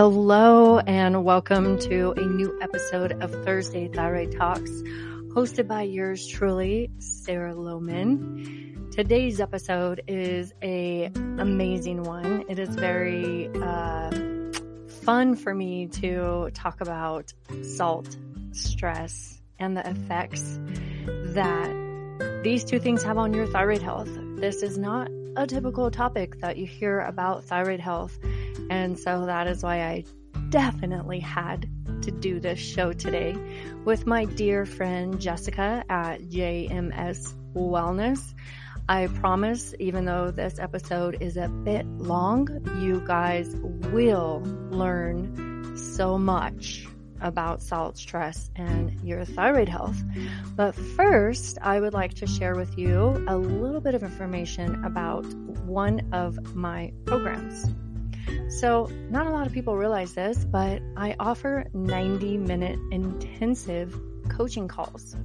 Hello, and welcome to a new episode of Thursday Thyroid Talks, hosted by yours truly, Sarah Lohman. Today's episode is a amazing one. It is very uh, fun for me to talk about salt, stress, and the effects that these two things have on your thyroid health. This is not a typical topic that you hear about thyroid health. And so that is why I definitely had to do this show today with my dear friend Jessica at JMS Wellness. I promise, even though this episode is a bit long, you guys will learn so much about salt stress and your thyroid health. But first, I would like to share with you a little bit of information about one of my programs. So, not a lot of people realize this, but I offer 90 minute intensive coaching calls.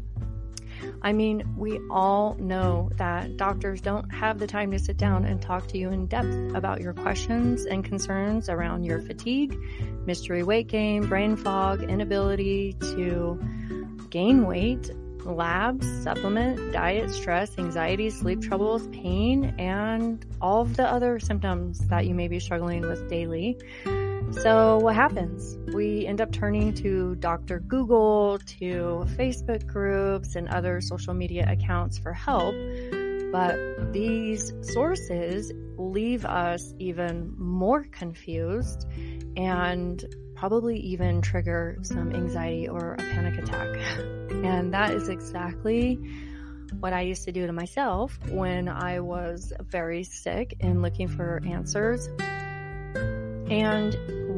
I mean, we all know that doctors don't have the time to sit down and talk to you in depth about your questions and concerns around your fatigue, mystery weight gain, brain fog, inability to gain weight, labs, supplement, diet, stress, anxiety, sleep troubles, pain, and all of the other symptoms that you may be struggling with daily. So what happens? We end up turning to Dr. Google, to Facebook groups and other social media accounts for help. But these sources leave us even more confused and probably even trigger some anxiety or a panic attack. And that is exactly what I used to do to myself when I was very sick and looking for answers. And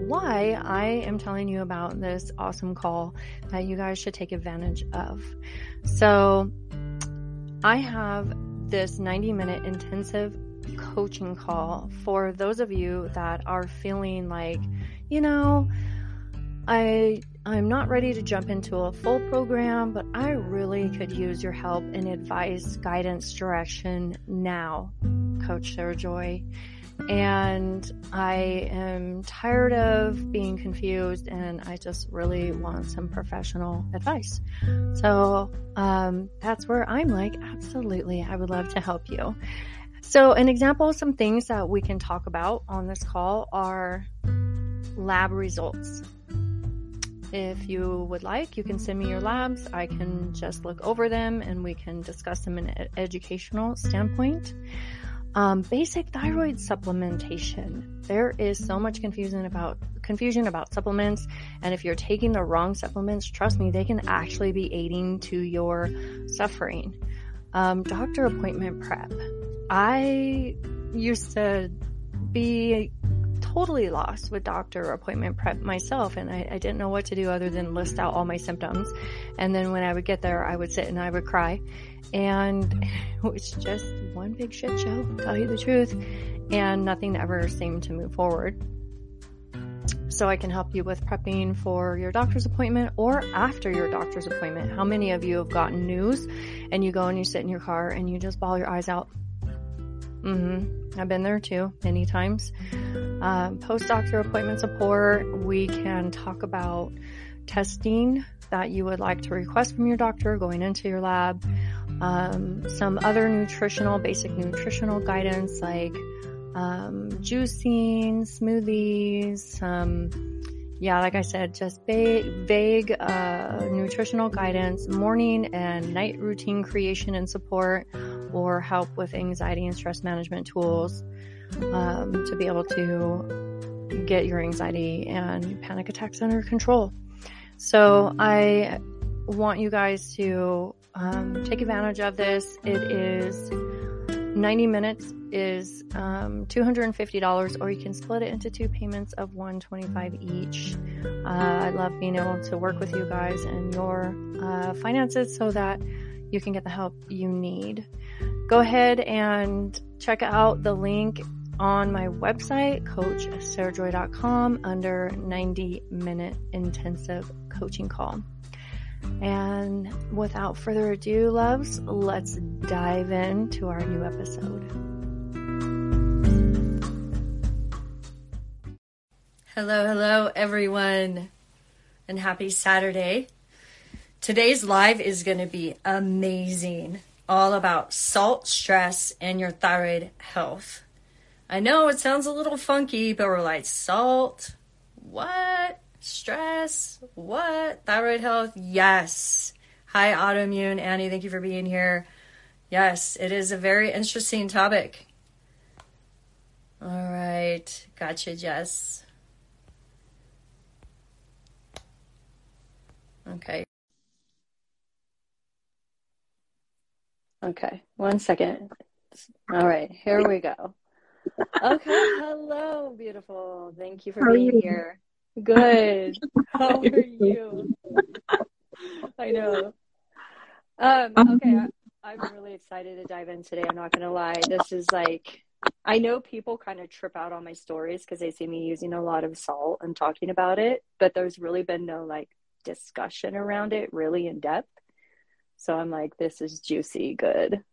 why I am telling you about this awesome call that you guys should take advantage of. So, I have this 90 minute intensive coaching call for those of you that are feeling like, you know, I I'm not ready to jump into a full program, but I really could use your help and advice, guidance, direction now, Coach Sarah Joy and I am tired of being confused and I just really want some professional advice. So, um, that's where I'm like, absolutely, I would love to help you. So, an example of some things that we can talk about on this call are lab results. If you would like, you can send me your labs. I can just look over them and we can discuss them in an educational standpoint. Um, basic thyroid supplementation. There is so much confusion about confusion about supplements, and if you're taking the wrong supplements, trust me, they can actually be aiding to your suffering. Um, doctor appointment prep. I used to be totally lost with doctor appointment prep myself and I, I, didn't know what to do other than list out all my symptoms. And then when I would get there, I would sit and I would cry. And it was just one big shit show, tell you the truth. And nothing ever seemed to move forward. So I can help you with prepping for your doctor's appointment or after your doctor's appointment. How many of you have gotten news and you go and you sit in your car and you just bawl your eyes out? Mm-hmm. I've been there too, many times. Um, Post doctor appointment support, we can talk about testing that you would like to request from your doctor going into your lab. Um, some other nutritional, basic nutritional guidance like um, juicing, smoothies, um, yeah, like I said, just vague, vague uh, nutritional guidance, morning and night routine creation and support, or help with anxiety and stress management tools um, to be able to get your anxiety and panic attacks under control. So I want you guys to um, take advantage of this. It is 90 minutes is um, $250 or you can split it into two payments of 125 each. Uh, I love being able to work with you guys and your uh, finances so that you can get the help you need. Go ahead and check out the link on my website, coachsarahjoy.com under 90 minute intensive coaching call. And without further ado, loves, let's dive into our new episode. Hello, hello, everyone, and happy Saturday. Today's live is going to be amazing, all about salt, stress, and your thyroid health. I know it sounds a little funky, but we're like, salt? What? Stress? What? Thyroid health? Yes. Hi, autoimmune. Annie, thank you for being here. Yes, it is a very interesting topic. All right. Gotcha, Jess. Okay. Okay, one second. All right, here we go. Okay, hello, beautiful. Thank you for How being you? here. Good. How are you? I know. Um, okay, I, I'm really excited to dive in today. I'm not going to lie. This is like, I know people kind of trip out on my stories because they see me using a lot of salt and talking about it, but there's really been no like discussion around it really in depth. So I'm like, this is juicy, good.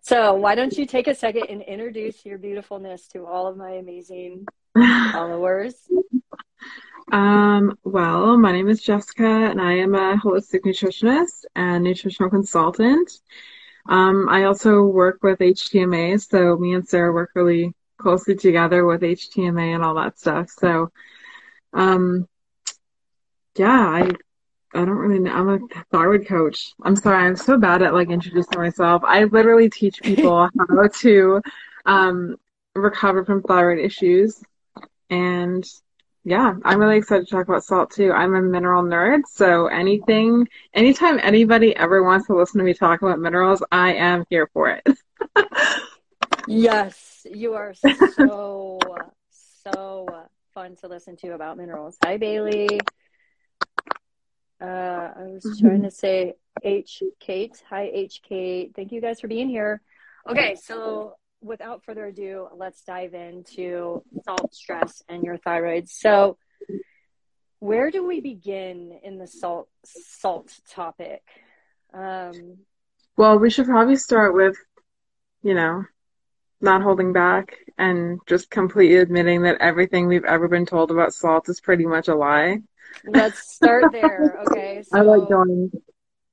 So why don't you take a second and introduce your beautifulness to all of my amazing followers? Um, well, my name is Jessica, and I am a holistic nutritionist and nutritional consultant. Um, I also work with HTMA, so me and Sarah work really closely together with HTMA and all that stuff. So, um, yeah, I I don't really know. I'm a thyroid coach. I'm sorry, I'm so bad at like introducing myself. I literally teach people how to um, recover from thyroid issues, and yeah, I'm really excited to talk about salt too. I'm a mineral nerd, so anything, anytime anybody ever wants to listen to me talk about minerals, I am here for it. yes, you are so so fun to listen to about minerals. Hi, Bailey. Uh, I was trying to say H Kate. Hi, H Kate. Thank you guys for being here. Okay, so without further ado, let's dive into salt stress and your thyroid. So, where do we begin in the salt salt topic? Um, well, we should probably start with, you know, not holding back and just completely admitting that everything we've ever been told about salt is pretty much a lie. Let's start there. Okay. So... I like going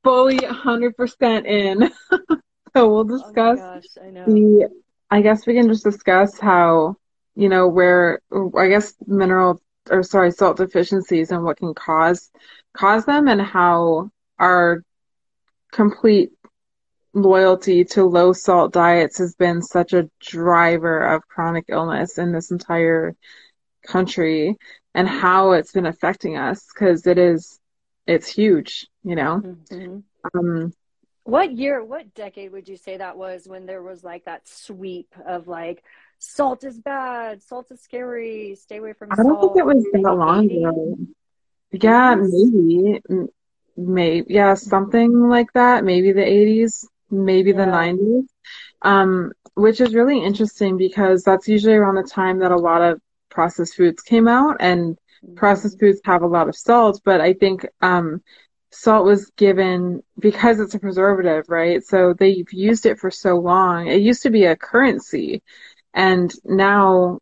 fully 100% in. so we'll oh discuss oh gosh, I know. the, I guess we can just discuss how, you know, where, I guess mineral, or sorry, salt deficiencies and what can cause, cause them and how our complete loyalty to low salt diets has been such a driver of chronic illness in this entire country and how it's been affecting us because it is it's huge you know mm-hmm. um, what year what decade would you say that was when there was like that sweep of like salt is bad salt is scary stay away from salt. i don't think it was that long ago yeah maybe maybe yeah something like that maybe the 80s maybe yeah. the 90s um, which is really interesting because that's usually around the time that a lot of processed foods came out and processed foods have a lot of salt, but I think um, salt was given because it's a preservative, right? So they've used it for so long. It used to be a currency and now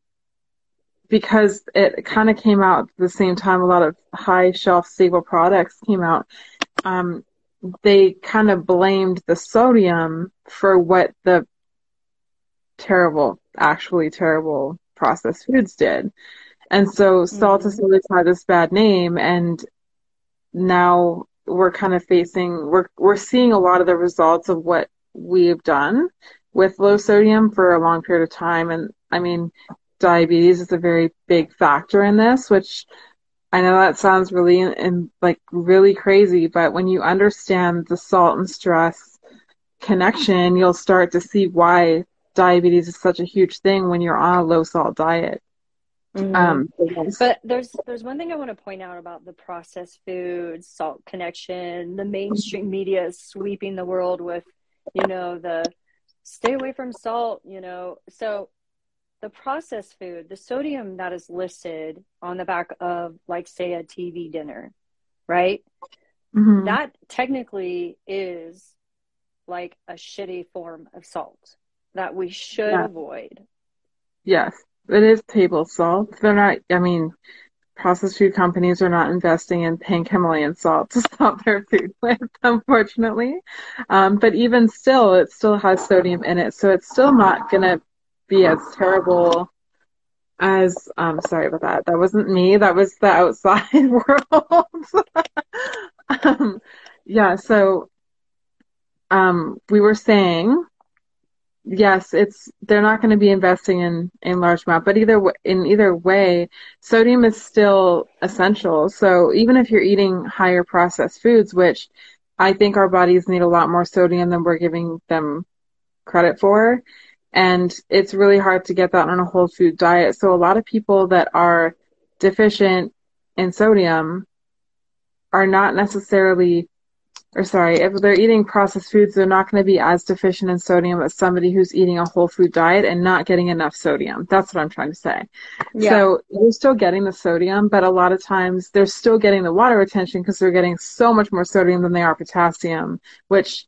because it kind of came out at the same time a lot of high shelf stable products came out um, they kind of blamed the sodium for what the terrible actually terrible processed foods did. And so salt has mm-hmm. always had this bad name and now we're kind of facing we're we're seeing a lot of the results of what we've done with low sodium for a long period of time and I mean diabetes is a very big factor in this which I know that sounds really and like really crazy but when you understand the salt and stress connection you'll start to see why diabetes is such a huge thing when you're on a low salt diet. Mm-hmm. Um, but there's there's one thing I want to point out about the processed foods, salt connection. The mainstream media is sweeping the world with, you know, the stay away from salt. You know, so the processed food, the sodium that is listed on the back of, like, say, a TV dinner, right? Mm-hmm. That technically is like a shitty form of salt that we should yeah. avoid. Yes. it is table salt. They're not. I mean, processed food companies are not investing in pink Himalayan salt to stop their food with, unfortunately. Um, but even still, it still has sodium in it, so it's still not gonna be as terrible as. Um, sorry about that. That wasn't me. That was the outside world. um, yeah. So, um, we were saying yes, it's they're not going to be investing in in large amount, but either in either way, sodium is still essential. So even if you're eating higher processed foods, which I think our bodies need a lot more sodium than we're giving them credit for, and it's really hard to get that on a whole food diet. So a lot of people that are deficient in sodium are not necessarily or sorry, if they're eating processed foods, they're not going to be as deficient in sodium as somebody who's eating a whole food diet and not getting enough sodium. That's what I'm trying to say. Yeah. So you're still getting the sodium, but a lot of times they're still getting the water retention because they're getting so much more sodium than they are potassium, which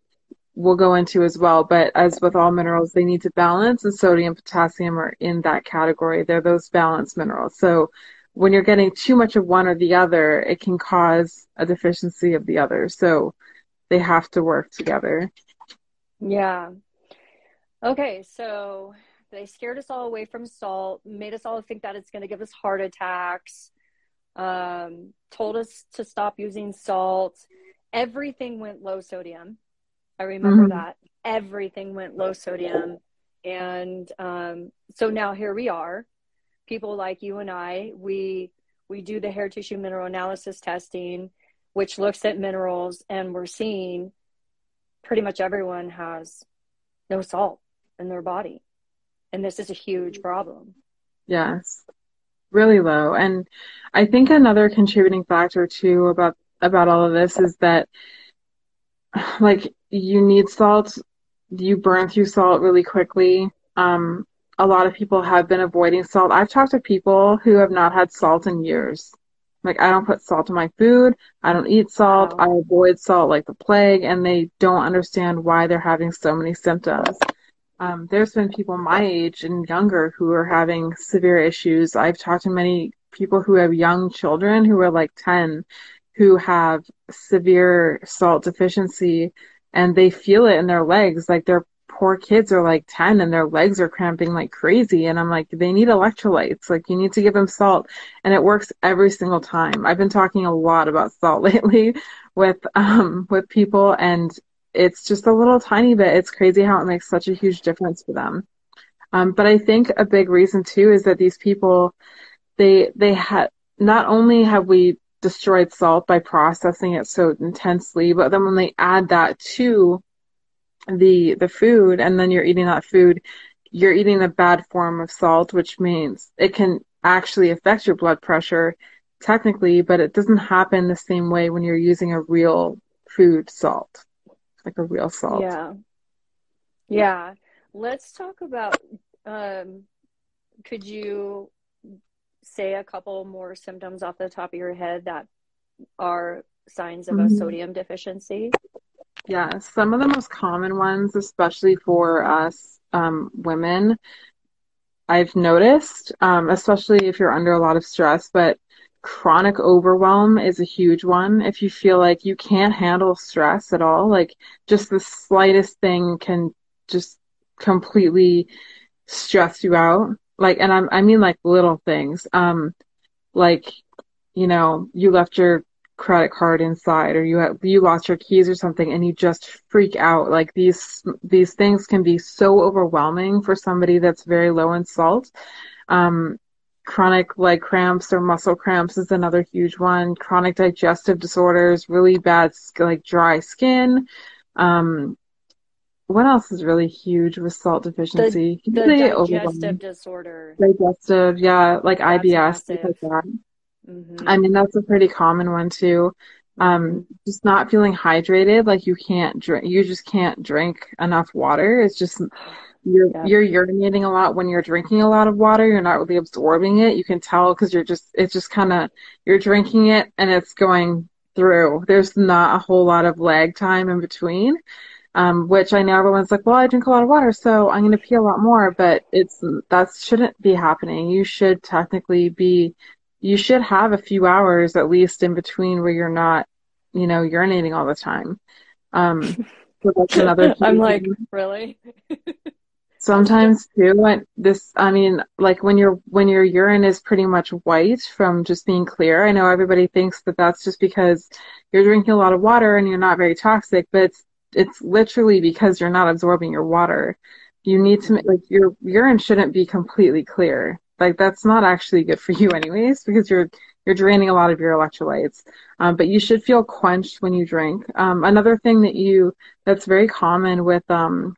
we'll go into as well. But as with all minerals, they need to balance, and sodium and potassium are in that category. They're those balanced minerals. So when you're getting too much of one or the other, it can cause a deficiency of the other. So they have to work together. Yeah. Okay, so they scared us all away from salt, made us all think that it's going to give us heart attacks, um, told us to stop using salt. Everything went low sodium. I remember mm-hmm. that. Everything went low sodium. And um, so now here we are. People like you and I, we we do the hair tissue mineral analysis testing which looks at minerals, and we're seeing pretty much everyone has no salt in their body. And this is a huge problem. Yes. Really low. And I think another contributing factor too about about all of this is that like you need salt, you burn through salt really quickly. Um, a lot of people have been avoiding salt. I've talked to people who have not had salt in years like I don't put salt in my food. I don't eat salt. Wow. I avoid salt like the plague, and they don't understand why they're having so many symptoms. Um, there's been people my age and younger who are having severe issues. I've talked to many people who have young children who are like 10 who have severe salt deficiency and they feel it in their legs like they're poor kids are like 10 and their legs are cramping like crazy. And I'm like, they need electrolytes. Like, you need to give them salt. And it works every single time. I've been talking a lot about salt lately with, um, with people and it's just a little tiny bit. It's crazy how it makes such a huge difference for them. Um, but I think a big reason too is that these people, they, they had, not only have we destroyed salt by processing it so intensely, but then when they add that to the the food and then you're eating that food you're eating a bad form of salt which means it can actually affect your blood pressure technically but it doesn't happen the same way when you're using a real food salt like a real salt. Yeah. Yeah. Let's talk about um could you say a couple more symptoms off the top of your head that are signs of mm-hmm. a sodium deficiency yeah, some of the most common ones, especially for us um, women, I've noticed, um, especially if you're under a lot of stress, but chronic overwhelm is a huge one. If you feel like you can't handle stress at all, like just the slightest thing can just completely stress you out. Like, and I'm, I mean like little things. Um, like, you know, you left your credit card inside or you have, you lost your keys or something and you just freak out. Like these these things can be so overwhelming for somebody that's very low in salt. Um, chronic leg cramps or muscle cramps is another huge one. Chronic digestive disorders really bad like dry skin. Um, what else is really huge with salt deficiency? the, the digestive disorder. Digestive yeah like that's ibs like that Mm-hmm. I mean, that's a pretty common one too. Um, just not feeling hydrated, like you can't drink, you just can't drink enough water. It's just, you're, yeah. you're urinating a lot when you're drinking a lot of water. You're not really absorbing it. You can tell because you're just, it's just kind of, you're drinking it and it's going through. There's not a whole lot of lag time in between. Um, which I know everyone's like, well, I drink a lot of water, so I'm going to pee a lot more, but it's, that shouldn't be happening. You should technically be, you should have a few hours at least in between where you're not, you know, urinating all the time. Um, so that's another. I'm like, really? Sometimes too, when this, I mean, like when your when your urine is pretty much white from just being clear. I know everybody thinks that that's just because you're drinking a lot of water and you're not very toxic, but it's it's literally because you're not absorbing your water. You need to like your urine shouldn't be completely clear. Like that's not actually good for you anyways because you're you're draining a lot of your electrolytes. Um, but you should feel quenched when you drink. Um, another thing that you that's very common with um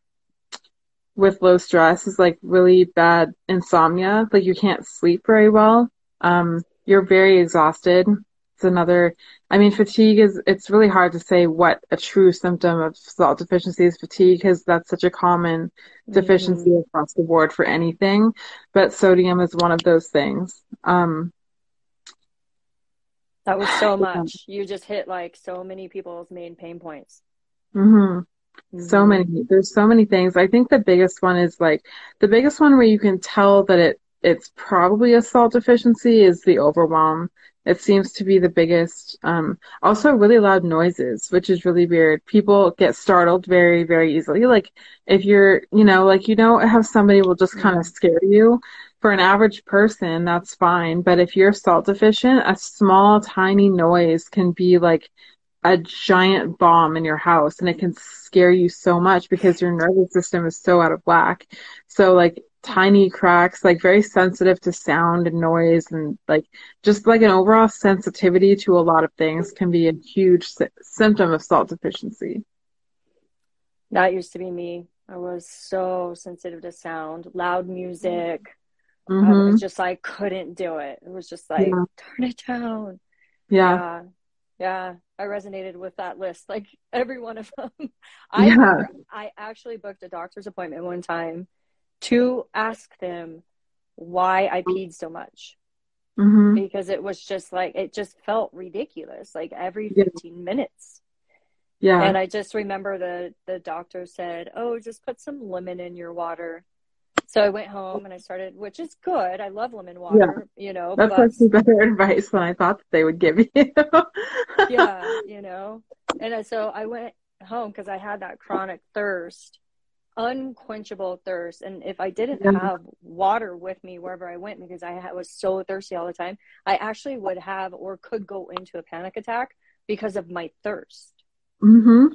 with low stress is like really bad insomnia. Like you can't sleep very well. Um, you're very exhausted. It's another, I mean, fatigue is, it's really hard to say what a true symptom of salt deficiency is fatigue because that's such a common deficiency mm-hmm. across the board for anything. But sodium is one of those things. Um, that was so much. You just hit like so many people's main pain points. Mm-hmm. So mm-hmm. many. There's so many things. I think the biggest one is like the biggest one where you can tell that it it's probably a salt deficiency is the overwhelm. It seems to be the biggest. Um, also, really loud noises, which is really weird. People get startled very, very easily. Like if you're, you know, like you know how somebody will just kind of mm-hmm. scare you. For an average person, that's fine. But if you're salt deficient, a small, tiny noise can be like a giant bomb in your house and it can scare you so much because your nervous system is so out of whack. So like tiny cracks, like very sensitive to sound and noise and like just like an overall sensitivity to a lot of things can be a huge sy- symptom of salt deficiency. That used to be me. I was so sensitive to sound, loud music. Mm-hmm. I was just like couldn't do it. It was just like yeah. turn it down. Yeah. yeah. Yeah, I resonated with that list, like every one of them. I yeah. I actually booked a doctor's appointment one time to ask them why I peed so much. Mm-hmm. Because it was just like it just felt ridiculous, like every 15 yeah. minutes. Yeah. And I just remember the the doctor said, "Oh, just put some lemon in your water." So I went home and I started, which is good. I love lemon water, yeah. you know. That's but, actually better advice than I thought that they would give you. yeah, you know. And so I went home because I had that chronic thirst, unquenchable thirst. And if I didn't have water with me wherever I went because I was so thirsty all the time, I actually would have or could go into a panic attack because of my thirst. Mm-hmm.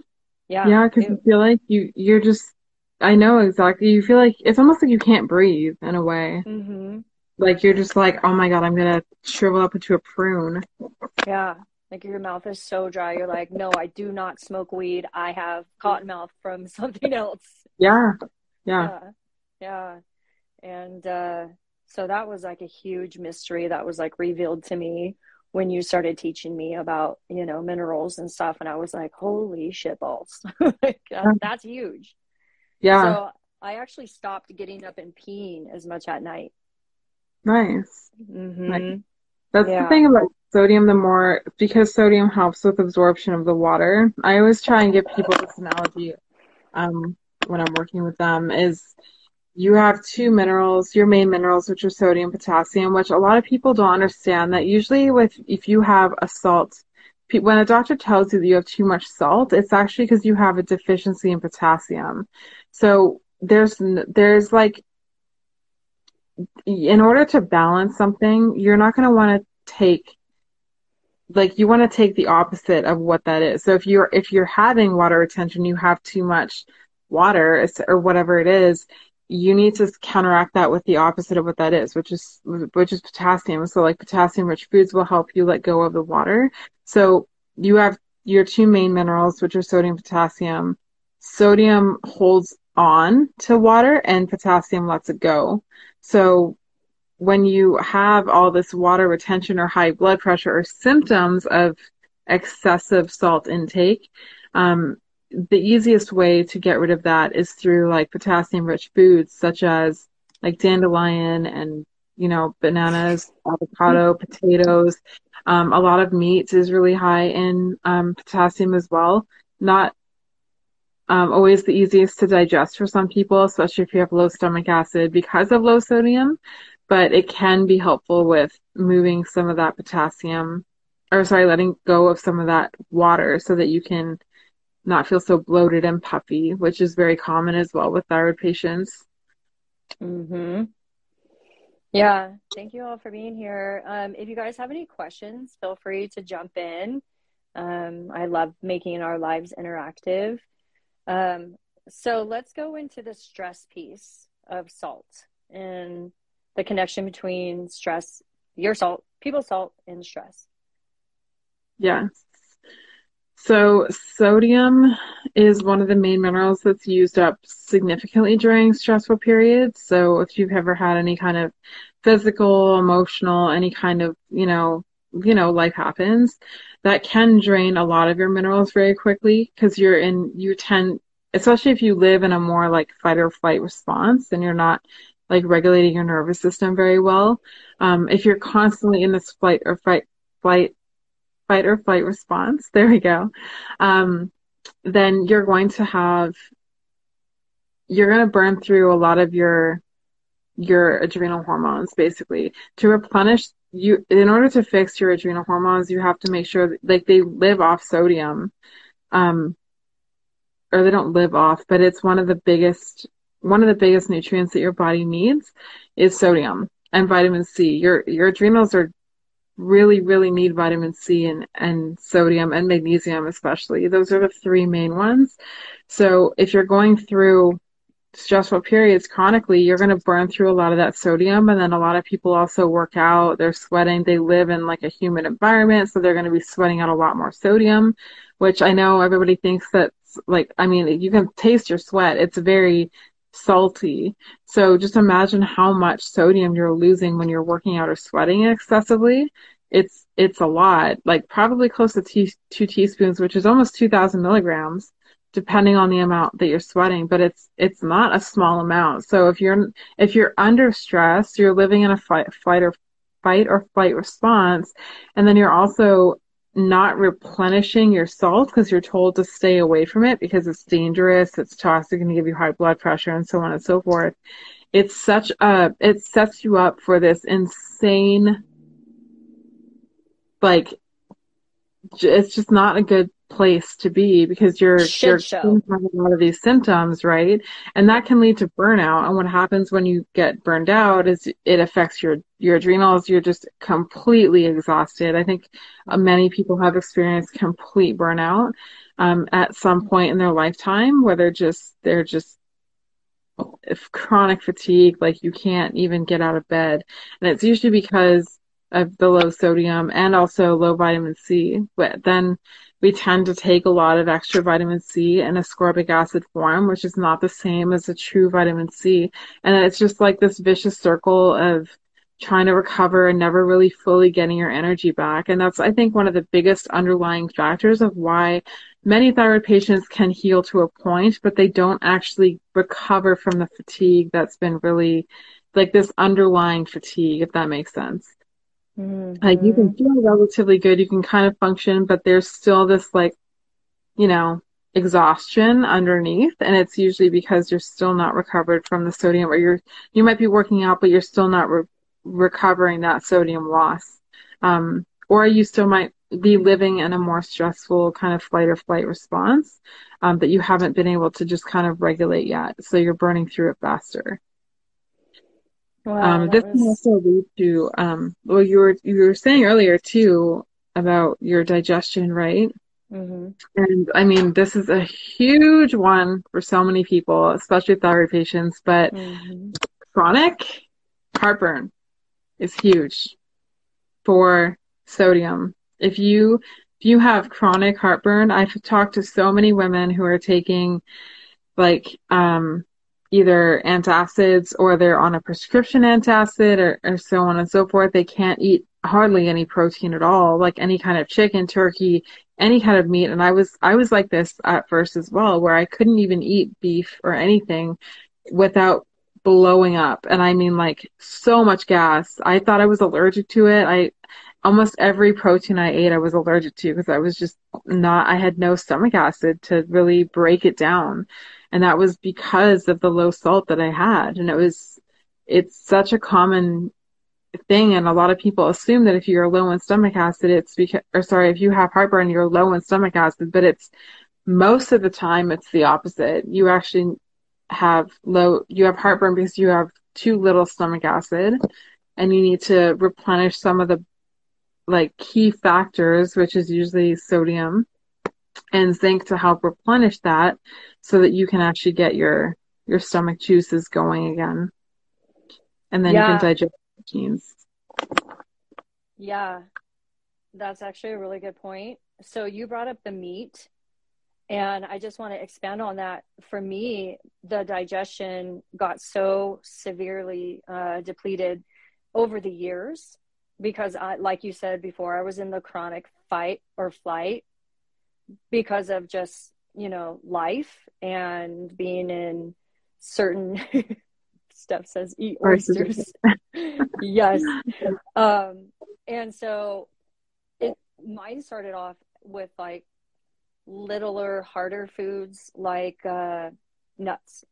Yeah. Yeah, because you feel like you you're just I know exactly. You feel like it's almost like you can't breathe in a way. Mm-hmm. Like you're just like, oh my god, I'm gonna shrivel up into a prune. Yeah, like your mouth is so dry. You're like, no, I do not smoke weed. I have cotton mouth from something else. Yeah, yeah, yeah. yeah. And uh, so that was like a huge mystery that was like revealed to me when you started teaching me about you know minerals and stuff, and I was like, holy shit balls, like, that's huge. Yeah. So I actually stopped getting up and peeing as much at night. Nice. Mm-hmm. nice. That's yeah. the thing about sodium. The more because sodium helps with absorption of the water. I always try and give people this analogy um, when I'm working with them is you have two minerals, your main minerals, which are sodium, potassium, which a lot of people don't understand that usually with, if you have a salt when a doctor tells you that you have too much salt, it's actually because you have a deficiency in potassium. So there's there's like in order to balance something, you're not going to want to take like you want to take the opposite of what that is. So if you're if you're having water retention, you have too much water or whatever it is, you need to counteract that with the opposite of what that is, which is which is potassium. So like potassium rich foods will help you let go of the water. So you have your two main minerals, which are sodium potassium. Sodium holds on to water and potassium lets it go. So when you have all this water retention or high blood pressure or symptoms of excessive salt intake, um, the easiest way to get rid of that is through like potassium rich foods such as like dandelion and you know bananas avocado potatoes um, a lot of meat is really high in um, potassium as well not um, always the easiest to digest for some people, especially if you have low stomach acid because of low sodium. But it can be helpful with moving some of that potassium, or sorry, letting go of some of that water so that you can not feel so bloated and puffy, which is very common as well with thyroid patients. Mm-hmm. Yeah. Thank you all for being here. Um, if you guys have any questions, feel free to jump in. Um, I love making our lives interactive. Um, so let's go into the stress piece of salt and the connection between stress, your salt, people's salt, and stress. Yeah. So sodium is one of the main minerals that's used up significantly during stressful periods. So if you've ever had any kind of physical, emotional, any kind of, you know, you know, life happens, that can drain a lot of your minerals very quickly because you're in, you tend, especially if you live in a more like fight or flight response and you're not like regulating your nervous system very well. Um, if you're constantly in this flight or fight, flight, fight or flight response, there we go, um, then you're going to have, you're going to burn through a lot of your your adrenal hormones basically. To replenish you in order to fix your adrenal hormones you have to make sure that, like they live off sodium. Um or they don't live off but it's one of the biggest one of the biggest nutrients that your body needs is sodium and vitamin C. Your your adrenals are really really need vitamin C and and sodium and magnesium especially those are the three main ones so if you're going through stressful periods chronically, you're going to burn through a lot of that sodium. And then a lot of people also work out, they're sweating, they live in like a humid environment, so they're going to be sweating out a lot more sodium, which I know everybody thinks that's like, I mean, you can taste your sweat. It's very salty. So just imagine how much sodium you're losing when you're working out or sweating excessively. It's, it's a lot, like probably close to two teaspoons, which is almost 2000 milligrams depending on the amount that you're sweating, but it's it's not a small amount. So if you're if you're under stress, you're living in a fight, flight or fight or flight response, and then you're also not replenishing your salt because you're told to stay away from it because it's dangerous, it's toxic, and give you high blood pressure and so on and so forth. It's such a it sets you up for this insane like it's just not a good place to be because you're you're show. having a lot of these symptoms, right? And that can lead to burnout. And what happens when you get burned out is it affects your your adrenals. You're just completely exhausted. I think uh, many people have experienced complete burnout um, at some point in their lifetime, where they're just they're just if chronic fatigue, like you can't even get out of bed, and it's usually because of the low sodium and also low vitamin C. But then we tend to take a lot of extra vitamin C in ascorbic acid form, which is not the same as a true vitamin C. And it's just like this vicious circle of trying to recover and never really fully getting your energy back. And that's, I think, one of the biggest underlying factors of why many thyroid patients can heal to a point, but they don't actually recover from the fatigue that's been really like this underlying fatigue, if that makes sense. Mm-hmm. Like you can feel relatively good, you can kind of function, but there's still this like, you know, exhaustion underneath, and it's usually because you're still not recovered from the sodium, or you're you might be working out, but you're still not re- recovering that sodium loss, um, or you still might be living in a more stressful kind of flight or flight response um, that you haven't been able to just kind of regulate yet, so you're burning through it faster. Wow, um, this was... can also lead to, um, well, you were, you were saying earlier too about your digestion, right? Mm-hmm. And I mean, this is a huge one for so many people, especially thyroid patients, but mm-hmm. chronic heartburn is huge for sodium. If you, if you have chronic heartburn, I've talked to so many women who are taking like, um, either antacids or they're on a prescription antacid or, or so on and so forth. They can't eat hardly any protein at all, like any kind of chicken, turkey, any kind of meat. And I was, I was like this at first as well, where I couldn't even eat beef or anything without blowing up. And I mean like so much gas. I thought I was allergic to it. I, almost every protein I ate, I was allergic to because I was just not, I had no stomach acid to really break it down. And that was because of the low salt that I had. And it was, it's such a common thing. And a lot of people assume that if you're low in stomach acid, it's because, or sorry, if you have heartburn, you're low in stomach acid, but it's most of the time it's the opposite. You actually have low, you have heartburn because you have too little stomach acid and you need to replenish some of the like key factors, which is usually sodium and zinc to help replenish that so that you can actually get your your stomach juices going again. And then yeah. you can digest proteins. Yeah. That's actually a really good point. So you brought up the meat and I just want to expand on that. For me, the digestion got so severely uh, depleted over the years because I, like you said before, I was in the chronic fight or flight because of just, you know, life and being in certain stuff says eat oysters. yes. Um, and so it, mine started off with like littler, harder foods like, uh, nuts,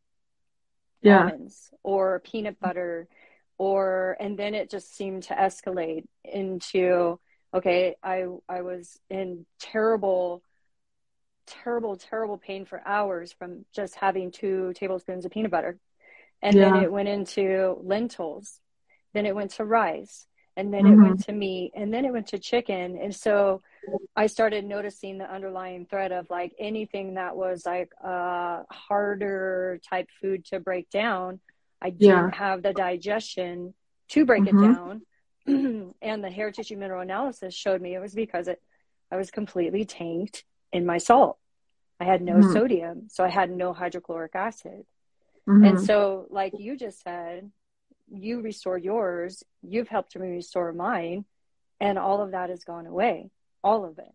yeah. almonds or peanut butter or and then it just seemed to escalate into okay i i was in terrible terrible terrible pain for hours from just having two tablespoons of peanut butter and yeah. then it went into lentils then it went to rice and then mm-hmm. it went to meat and then it went to chicken and so i started noticing the underlying thread of like anything that was like a harder type food to break down I didn't yeah. have the digestion to break mm-hmm. it down. and the hair tissue mineral analysis showed me it was because it, I was completely tanked in my salt. I had no mm-hmm. sodium, so I had no hydrochloric acid. Mm-hmm. And so, like you just said, you restored yours, you've helped me restore mine, and all of that has gone away. All of it.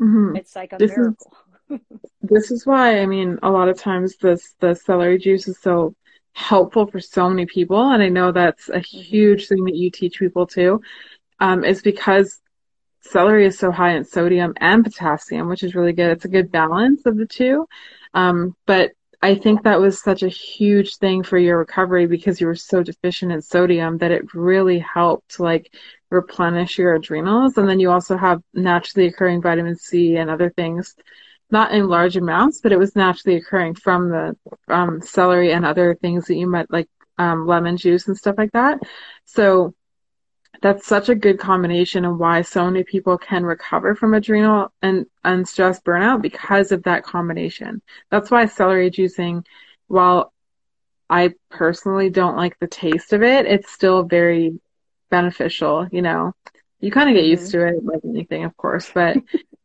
Mm-hmm. It's like a this miracle. Is, this is why, I mean, a lot of times this the celery juice is so helpful for so many people. And I know that's a mm-hmm. huge thing that you teach people too, um, is because celery is so high in sodium and potassium, which is really good. It's a good balance of the two. Um, but I think that was such a huge thing for your recovery because you were so deficient in sodium that it really helped like replenish your adrenals. And then you also have naturally occurring vitamin C and other things not in large amounts, but it was naturally occurring from the um, celery and other things that you might like um, lemon juice and stuff like that. So that's such a good combination and why so many people can recover from adrenal and, and stress burnout because of that combination. That's why celery juicing, while I personally don't like the taste of it, it's still very beneficial, you know. You kind of get used mm-hmm. to it like anything, of course, but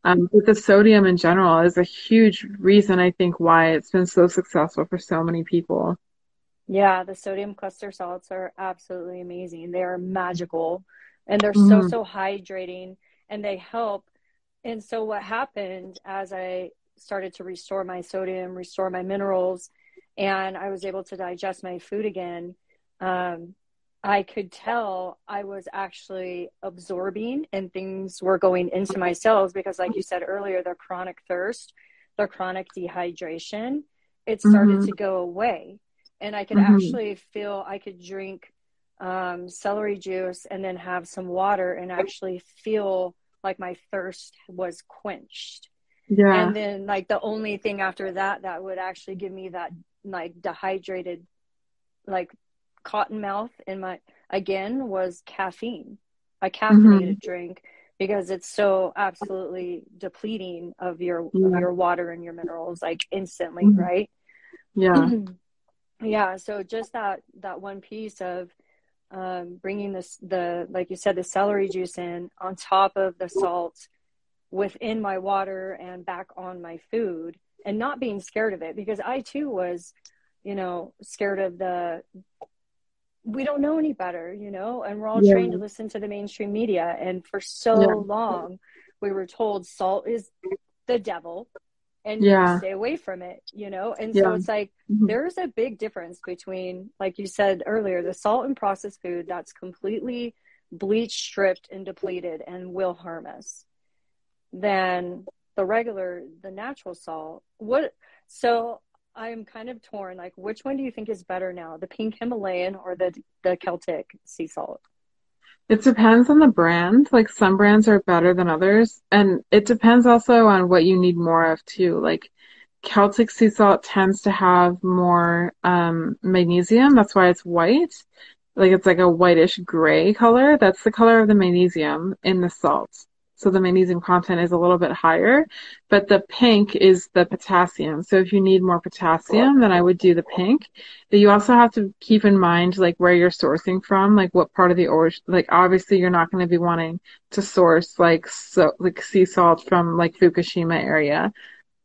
um, but the sodium in general is a huge reason I think why it's been so successful for so many people. Yeah, the sodium cluster salts are absolutely amazing. They are magical and they're mm-hmm. so, so hydrating and they help. And so, what happened as I started to restore my sodium, restore my minerals, and I was able to digest my food again, um, I could tell I was actually absorbing and things were going into my cells because, like you said earlier, their chronic thirst, their chronic dehydration, it started mm-hmm. to go away. And I could mm-hmm. actually feel I could drink um, celery juice and then have some water and actually feel like my thirst was quenched. Yeah. And then, like, the only thing after that that would actually give me that, like, dehydrated, like, cotton mouth in my again was caffeine, a caffeinated mm-hmm. drink because it's so absolutely depleting of your yeah. of your water and your minerals like instantly, mm-hmm. right? Yeah. yeah, so just that that one piece of um, bringing this the like you said the celery juice in on top of the salt within my water and back on my food and not being scared of it because I too was you know scared of the we don't know any better, you know, and we're all yeah. trained to listen to the mainstream media. And for so yeah. long, we were told salt is the devil and yeah. stay away from it, you know? And so it's like mm-hmm. there's a big difference between, like you said earlier, the salt and processed food that's completely bleach stripped and depleted and will harm us than the regular the natural salt what so i'm kind of torn like which one do you think is better now the pink himalayan or the the celtic sea salt it depends on the brand. Like some brands are better than others. And it depends also on what you need more of too. Like Celtic sea salt tends to have more um, magnesium. That's why it's white. Like it's like a whitish gray color. That's the color of the magnesium in the salt. So the magnesium content is a little bit higher, but the pink is the potassium. So if you need more potassium, then I would do the pink. But you also have to keep in mind like where you're sourcing from, like what part of the ocean. Like obviously you're not going to be wanting to source like so like sea salt from like Fukushima area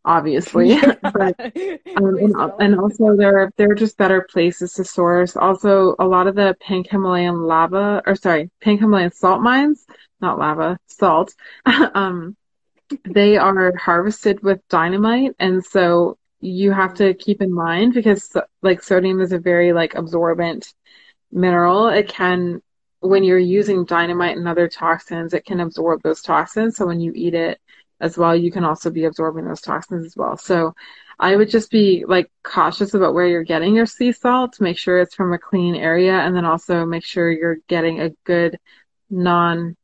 obviously. but um, and, and, also there are there are just better places to source. Also, a lot of the pink Himalayan lava, or sorry, pink Himalayan salt mines, not lava, salt. um, they are harvested with dynamite, and so you have to keep in mind because like sodium is a very like absorbent mineral. It can when you're using dynamite and other toxins, it can absorb those toxins. So when you eat it, as well, you can also be absorbing those toxins as well. So I would just be like cautious about where you're getting your sea salt. Make sure it's from a clean area and then also make sure you're getting a good non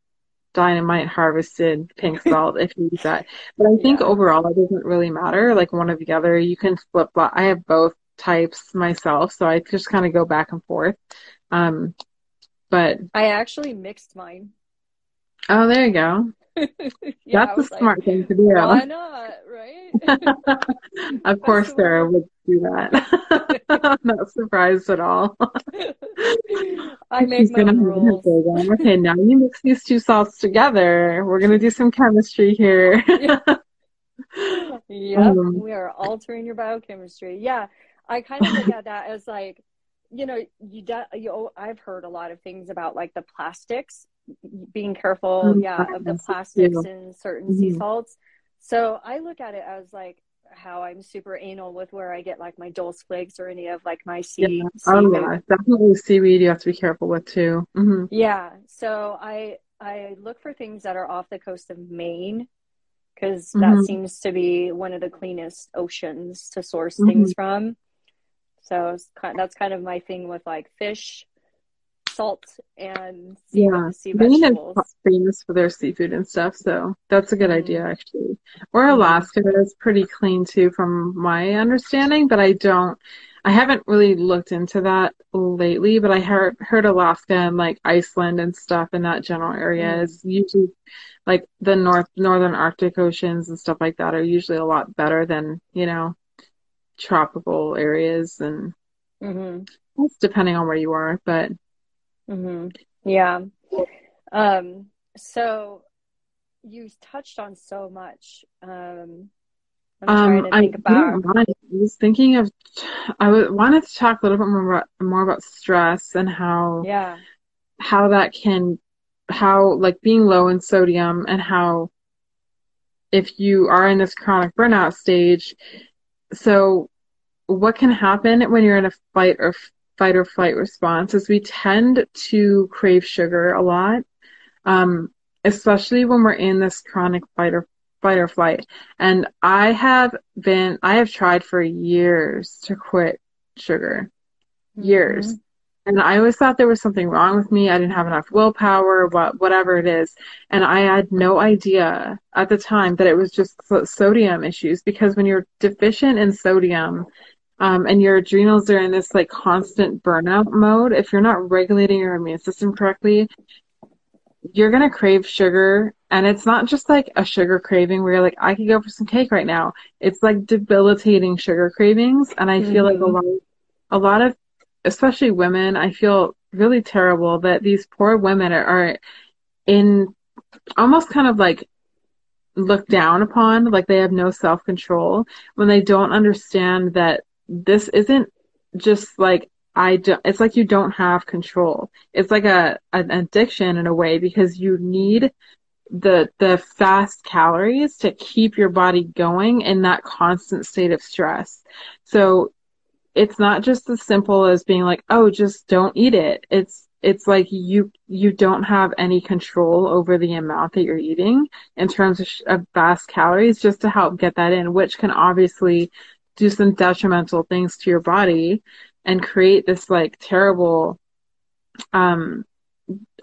dynamite harvested pink salt if you use that. But I think yeah. overall it doesn't really matter. Like one or the other, you can flip flop. I have both types myself, so I just kind of go back and forth. Um, but I actually mixed mine. Oh, there you go. yeah, That's a smart like, thing to do. Why not, right? of course, Sarah would do that. I'm not surprised at all. I make She's my own rules. Okay, now you mix these two salts together. We're gonna do some chemistry here. yeah. Yep, um, we are altering your biochemistry. Yeah, I kind of look at that as like, you know, you, de- you I've heard a lot of things about like the plastics being careful, mm-hmm. yeah, of the plastics and certain mm-hmm. sea salts. So I look at it as like how I'm super anal with where I get like my dulse flakes or any of like my sea. Yeah. Oh yeah, definitely seaweed. You have to be careful with too. Mm-hmm. Yeah, so I I look for things that are off the coast of Maine because that mm-hmm. seems to be one of the cleanest oceans to source mm-hmm. things from. So kind, that's kind of my thing with like fish salt and yeah, sea Maine is famous for their seafood and stuff, so that's a good mm-hmm. idea actually. Or mm-hmm. Alaska is pretty clean too, from my understanding, but I don't. I haven't really looked into that lately, but I heard heard Alaska and like Iceland and stuff in that general area mm-hmm. is usually like the north northern Arctic oceans and stuff like that are usually a lot better than you know tropical areas and mm-hmm. it's depending on where you are, but Mm-hmm. Yeah. Um, so you touched on so much. Um, I'm trying um, to think I, about. I was thinking of. I wanted to talk a little bit more about, more about stress and how. Yeah. How that can, how like being low in sodium and how, if you are in this chronic burnout stage, so what can happen when you're in a fight or fight or flight response is we tend to crave sugar a lot, um, especially when we're in this chronic fight or fight or flight. And I have been, I have tried for years to quit sugar, years. Mm-hmm. And I always thought there was something wrong with me. I didn't have enough willpower, what, whatever it is. And I had no idea at the time that it was just sodium issues because when you're deficient in sodium, um, and your adrenals are in this like constant burnout mode, if you're not regulating your immune system correctly, you're gonna crave sugar. And it's not just like a sugar craving where you're like, I could go for some cake right now. It's like debilitating sugar cravings. And I mm-hmm. feel like a mm-hmm. lot, a lot of, especially women, I feel really terrible that these poor women are, are in almost kind of like looked down upon, like they have no self control when they don't understand that this isn't just like I don't, it's like you don't have control. It's like a an addiction in a way because you need the the fast calories to keep your body going in that constant state of stress. So it's not just as simple as being like, oh, just don't eat it. It's it's like you you don't have any control over the amount that you're eating in terms of, of fast calories just to help get that in which can obviously do some detrimental things to your body and create this like terrible um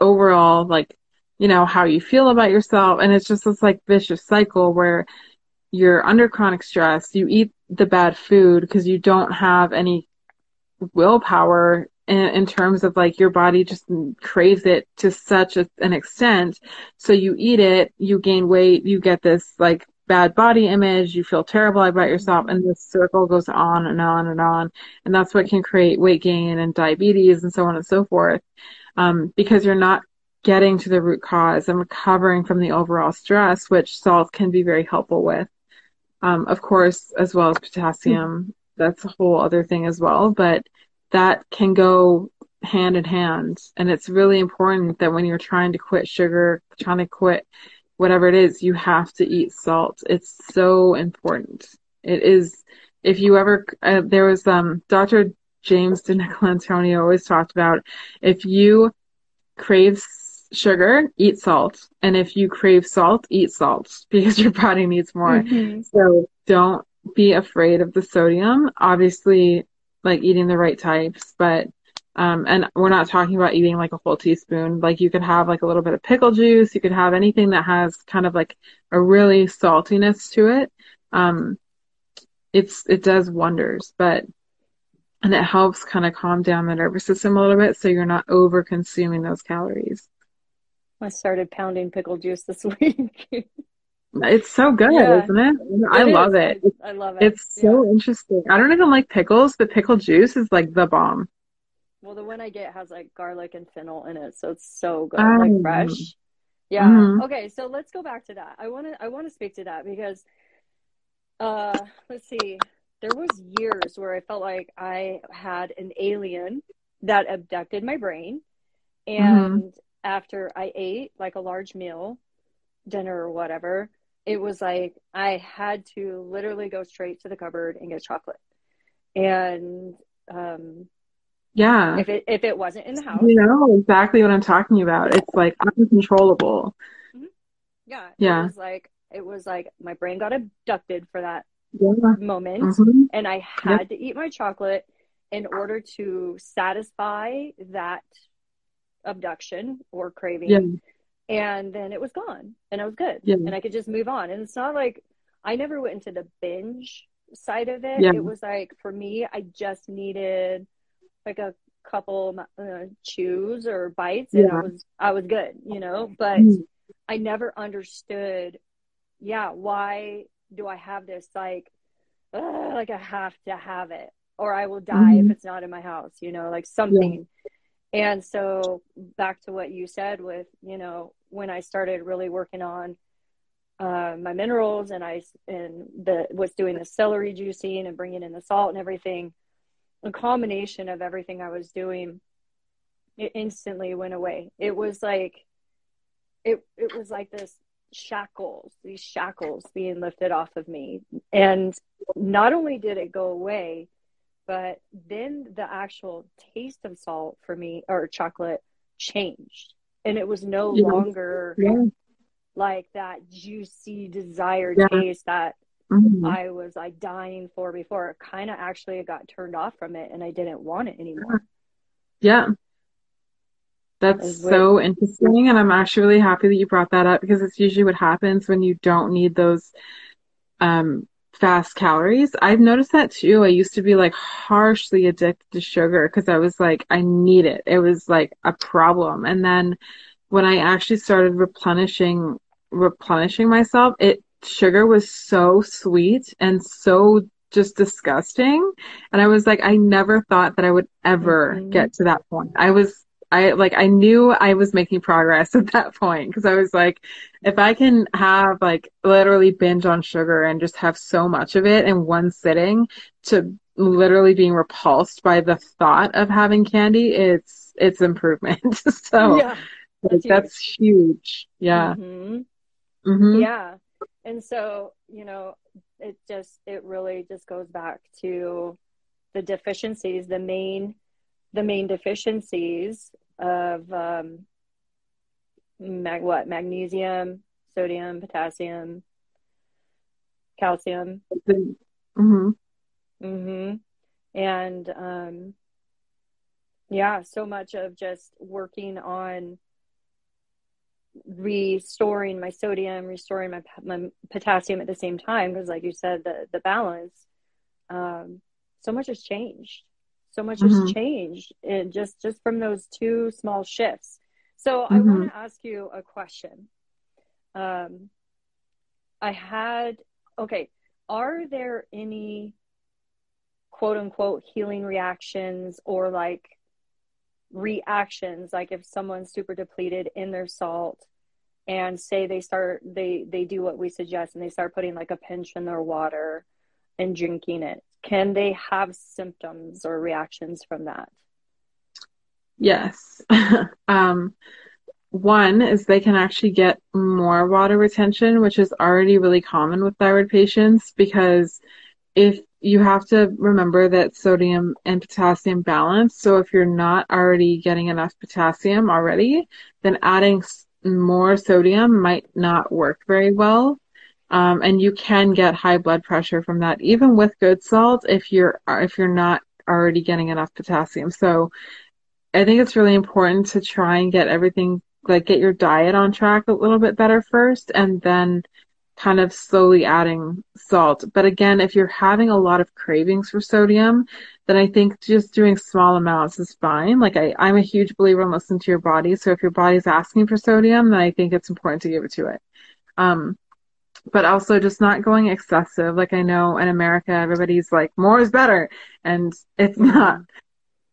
overall like you know how you feel about yourself and it's just this like vicious cycle where you're under chronic stress you eat the bad food because you don't have any willpower in, in, terms of like your body just craves it to such a, an extent. So you eat it, you gain weight, you get this like bad body image, you feel terrible about yourself, and this circle goes on and on and on. And that's what can create weight gain and diabetes and so on and so forth. Um, because you're not getting to the root cause and recovering from the overall stress, which salt can be very helpful with. Um, of course, as well as potassium. That's a whole other thing as well. But that can go hand in hand. And it's really important that when you're trying to quit sugar, trying to quit whatever it is, you have to eat salt. It's so important. It is, if you ever, uh, there was, um, Dr. James DiNicolantonio always talked about if you crave sugar, eat salt. And if you crave salt, eat salt because your body needs more. Mm-hmm. So don't be afraid of the sodium. Obviously, like eating the right types, but um, and we're not talking about eating like a whole teaspoon. Like you could have like a little bit of pickle juice. You could have anything that has kind of like a really saltiness to it. Um, it's it does wonders, but and it helps kind of calm down the nervous system a little bit, so you're not over consuming those calories. I started pounding pickle juice this week. It's so good, yeah. isn't it? I it love it. I love it. It's so interesting. I don't even like pickles, but pickle juice is like the bomb. Well, the one I get has like garlic and fennel in it, so it's so good, um, like fresh. Yeah. Mm-hmm. Okay, so let's go back to that. I want to I want to speak to that because uh let's see. There was years where I felt like I had an alien that abducted my brain mm-hmm. and mm-hmm. after I ate like a large meal, dinner or whatever, it was like I had to literally go straight to the cupboard and get chocolate. And um yeah. If it if it wasn't in the house. You know exactly what I'm talking about. It's like uncontrollable. Mm-hmm. Yeah. Yeah. It was like it was like my brain got abducted for that yeah. moment mm-hmm. and I had yep. to eat my chocolate in order to satisfy that abduction or craving. Yeah and then it was gone and I was good yeah. and I could just move on. And it's not like I never went into the binge side of it. It was like for me, I just needed like a couple uh, chews or bites and yeah. I was I was good, you know. But mm. I never understood, yeah, why do I have this like, uh, like I have to have it or I will die mm-hmm. if it's not in my house, you know, like something. Yeah. And so back to what you said with, you know, when I started really working on uh, my minerals and I and the was doing the celery juicing and bringing in the salt and everything, a combination of everything I was doing, it instantly went away. It mm-hmm. was like, it it was like this shackles, these shackles being lifted off of me, and not only did it go away, but then the actual taste of salt for me or chocolate changed and it was no yeah. longer yeah. like that juicy desired yeah. taste that mm-hmm. I was like dying for before. Kind of actually got turned off from it and I didn't want it anymore. Yeah. That's so interesting. And I'm actually really happy that you brought that up because it's usually what happens when you don't need those um, fast calories. I've noticed that too. I used to be like harshly addicted to sugar because I was like, I need it. It was like a problem. And then when I actually started replenishing, replenishing myself, it, sugar was so sweet and so just disgusting. And I was like, I never thought that I would ever mm-hmm. get to that point. I was I like I knew I was making progress at that point because I was like, if I can have like literally binge on sugar and just have so much of it in one sitting to literally being repulsed by the thought of having candy, it's it's improvement. so yeah, that's, like, that's huge. Yeah. Mm-hmm. Mm-hmm. Yeah. And so, you know, it just it really just goes back to the deficiencies, the main the main deficiencies of um, mag what magnesium, sodium, potassium, calcium. Mm-hmm. Mm-hmm. And um, yeah, so much of just working on restoring my sodium, restoring my, my potassium at the same time, because like you said, the the balance. Um, so much has changed. So much mm-hmm. has changed, and just just from those two small shifts. So mm-hmm. I want to ask you a question. Um, I had okay. Are there any quote unquote healing reactions or like reactions like if someone's super depleted in their salt and say they start they they do what we suggest and they start putting like a pinch in their water and drinking it can they have symptoms or reactions from that? Yes. Um one is they can actually get more water retention which is already really common with thyroid patients because if you have to remember that sodium and potassium balance. So if you're not already getting enough potassium already, then adding more sodium might not work very well. Um, and you can get high blood pressure from that, even with good salt, if you're if you're not already getting enough potassium. So I think it's really important to try and get everything like get your diet on track a little bit better first, and then kind of slowly adding salt. But again, if you're having a lot of cravings for sodium, then I think just doing small amounts is fine. Like I, I'm a huge believer in listening to your body. So if your body's asking for sodium, then I think it's important to give it to it. Um, but also just not going excessive. Like I know in America, everybody's like, more is better. And it's not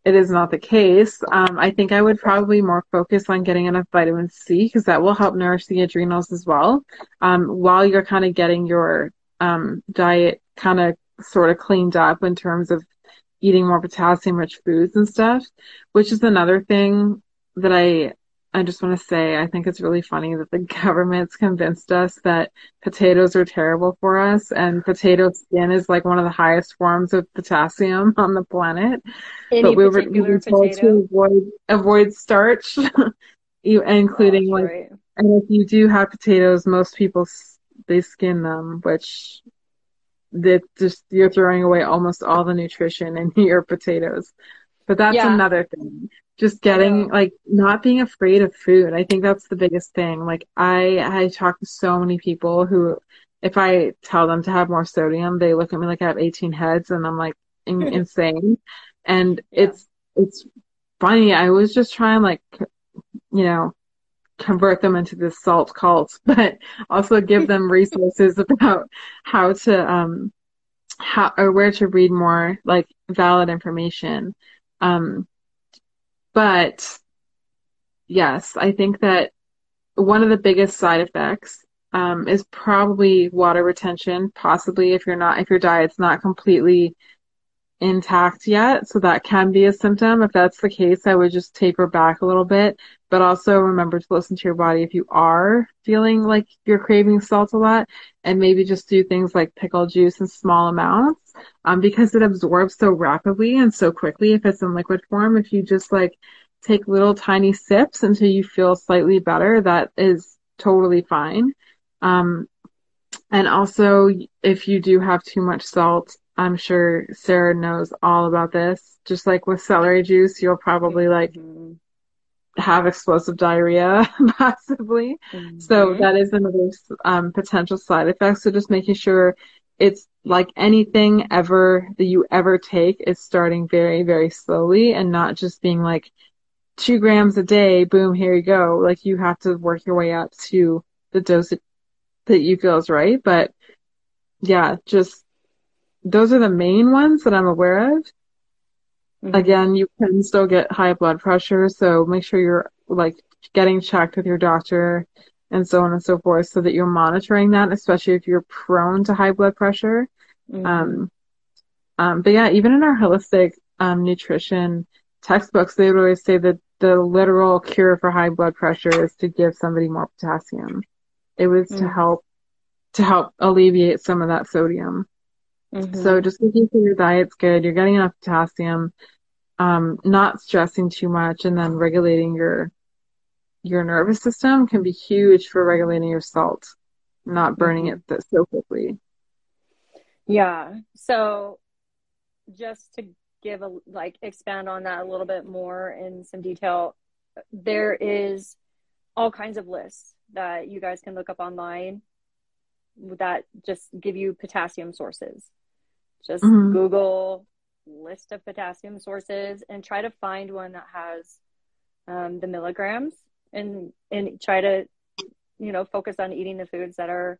it is not the case. Um, I think I would probably more focus on getting enough vitamin C because that will help nourish the adrenals as well. Um, while you're kind of getting your um, diet kind of sort of cleaned up in terms of eating more potassium rich foods and stuff, which is another thing that I I just want to say I think it's really funny that the government's convinced us that potatoes are terrible for us and potato skin is like one of the highest forms of potassium on the planet. Any but we were, we were told to avoid avoid starch, including like right. and if you do have potatoes, most people they skin them, which that just you're throwing away almost all the nutrition in your potatoes. But that's yeah. another thing. Just getting like not being afraid of food. I think that's the biggest thing. Like i i talk to so many people who if i tell them to have more sodium they look at me like i have 18 heads and i'm like in, insane. And yeah. it's it's funny. I was just trying like you know convert them into this salt cult but also give them resources about how to um how or where to read more like valid information um but yes, I think that one of the biggest side effects um, is probably water retention. Possibly if you're not, if your diet's not completely intact yet. So that can be a symptom. If that's the case, I would just taper back a little bit. But also remember to listen to your body if you are feeling like you're craving salt a lot and maybe just do things like pickle juice in small amounts um, because it absorbs so rapidly and so quickly if it's in liquid form. If you just like take little tiny sips until you feel slightly better, that is totally fine. Um, and also, if you do have too much salt, I'm sure Sarah knows all about this. Just like with celery juice, you'll probably like mm-hmm. Have explosive diarrhea, possibly. Mm-hmm. So that is another um, potential side effect. So just making sure it's like anything ever that you ever take is starting very, very slowly and not just being like two grams a day, boom, here you go. Like you have to work your way up to the dose that you feel is right. But yeah, just those are the main ones that I'm aware of. Mm-hmm. Again, you can still get high blood pressure, so make sure you're like getting checked with your doctor and so on and so forth so that you're monitoring that, especially if you're prone to high blood pressure. Mm-hmm. Um, um, but yeah, even in our holistic um, nutrition textbooks, they would always say that the literal cure for high blood pressure is to give somebody more potassium. It was mm-hmm. to help to help alleviate some of that sodium. Mm-hmm. So just making sure your diet's good, you're getting enough potassium, um, not stressing too much and then regulating your your nervous system can be huge for regulating your salt, not burning mm-hmm. it so quickly. Yeah. So just to give a like expand on that a little bit more in some detail, there is all kinds of lists that you guys can look up online that just give you potassium sources. Just mm-hmm. Google list of potassium sources and try to find one that has um, the milligrams and and try to you know focus on eating the foods that are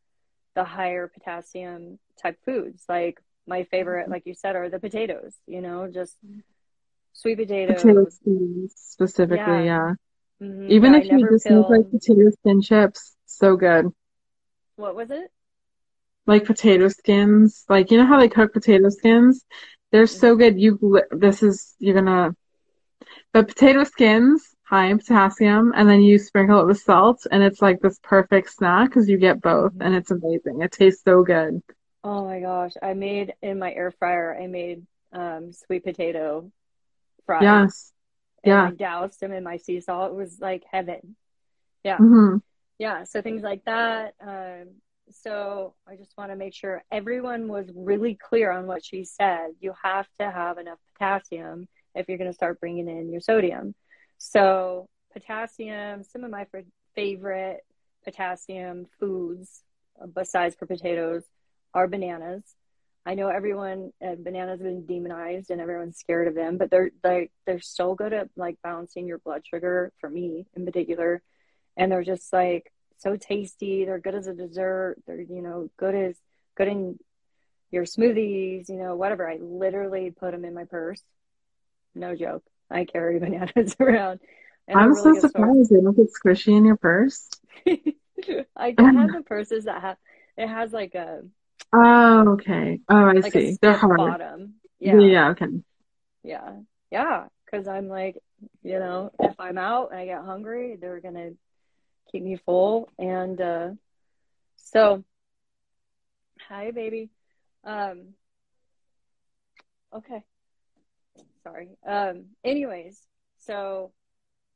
the higher potassium type foods. Like my favorite like you said are the potatoes you know just sweet potatoes. Potato skins specifically yeah, yeah. Mm-hmm. even yeah, if I you just feel... make like potato skin chips so good. What was it like potato skins like you know how they cook potato skins they're so mm-hmm. good you this is you're gonna but potato skins high in potassium and then you sprinkle it with salt and it's like this perfect snack because you get both and it's amazing. It tastes so good. Oh my gosh. I made in my air fryer, I made um, sweet potato fries. Yes. yeah. I doused them in my sea salt. It was like heaven. Yeah. Mm-hmm. Yeah. So things like that. Um, so I just want to make sure everyone was really clear on what she said. You have to have enough potassium if you're going to start bringing in your sodium. So potassium, some of my favorite potassium foods besides for potatoes are bananas. I know everyone uh, bananas have been demonized and everyone's scared of them, but they're like they're so good at like balancing your blood sugar for me in particular, and they're just like so tasty. They're good as a dessert. They're you know good as good in your smoothies, you know whatever. I literally put them in my purse. No joke. I carry bananas around. And I'm really so surprised they don't get squishy in your purse. I do have um, the purses that have it has like a Oh, okay. Oh, I like see. They're hard. Bottom. Yeah. Yeah. Okay. Yeah. Yeah. Because I'm like, you know, if I'm out and I get hungry, they're gonna keep me full. And uh, so, hi, baby. Um. Okay sorry. Um, anyways, so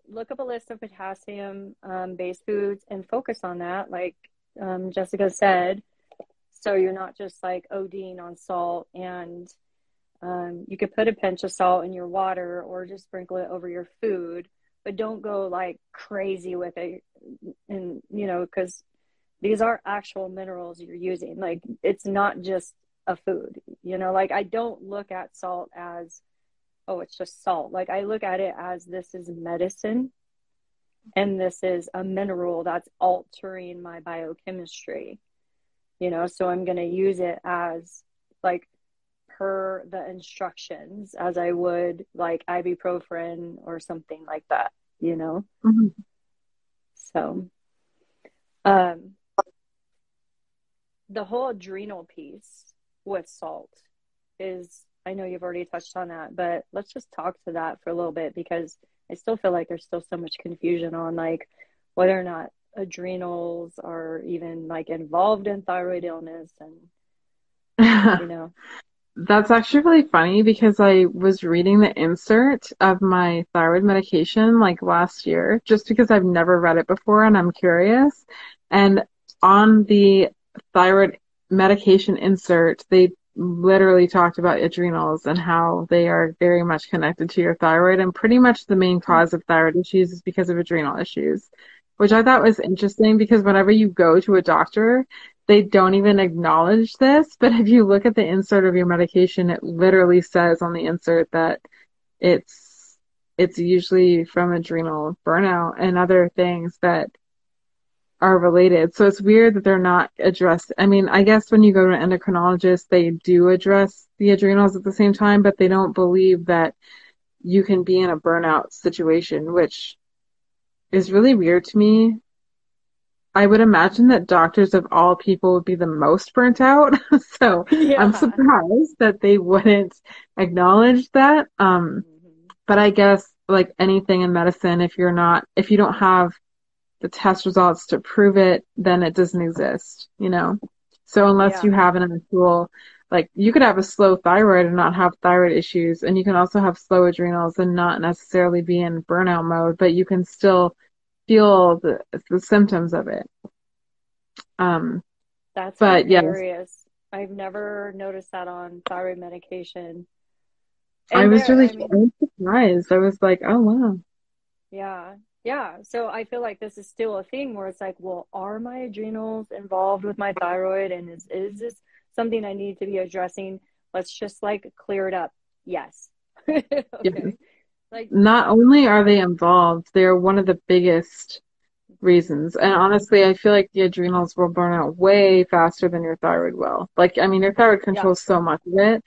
look up a list of potassium um, based foods and focus on that, like um, Jessica said. So you're not just like ODing on salt, and um, you could put a pinch of salt in your water or just sprinkle it over your food, but don't go like crazy with it. And you know, because these are actual minerals you're using. Like it's not just a food, you know, like I don't look at salt as oh, it's just salt. Like I look at it as this is medicine and this is a mineral that's altering my biochemistry. You know, so I'm going to use it as like per the instructions as I would like ibuprofen or something like that, you know? Mm-hmm. So, um, the whole adrenal piece with salt is I know you've already touched on that, but let's just talk to that for a little bit because I still feel like there's still so much confusion on like whether or not adrenals are even like involved in thyroid illness and you know That's actually really funny because I was reading the insert of my thyroid medication like last year just because I've never read it before and I'm curious. And on the thyroid medication insert, they literally talked about adrenals and how they are very much connected to your thyroid and pretty much the main cause of thyroid issues is because of adrenal issues which i thought was interesting because whenever you go to a doctor they don't even acknowledge this but if you look at the insert of your medication it literally says on the insert that it's it's usually from adrenal burnout and other things that are related. So it's weird that they're not addressed. I mean, I guess when you go to an endocrinologist, they do address the adrenals at the same time, but they don't believe that you can be in a burnout situation, which is really weird to me. I would imagine that doctors of all people would be the most burnt out. so yeah. I'm surprised that they wouldn't acknowledge that. Um, mm-hmm. but I guess like anything in medicine, if you're not, if you don't have the test results to prove it, then it doesn't exist, you know? So unless yeah. you have an actual like you could have a slow thyroid and not have thyroid issues and you can also have slow adrenals and not necessarily be in burnout mode but you can still feel the, the symptoms of it um That's But, yes. hilarious. I've never noticed that on thyroid medication. i was there- really I mean, I was surprised i was like oh wow Yeah. Yeah. So I feel like this is still a thing where it's like, well, are my adrenals involved with my thyroid? And is, is this something I need to be addressing? Let's just like clear it up. Yes. okay. Like, not only are they involved they're one of the biggest reasons and honestly i feel like the adrenals will burn out way faster than your thyroid will like i mean your thyroid controls so much of it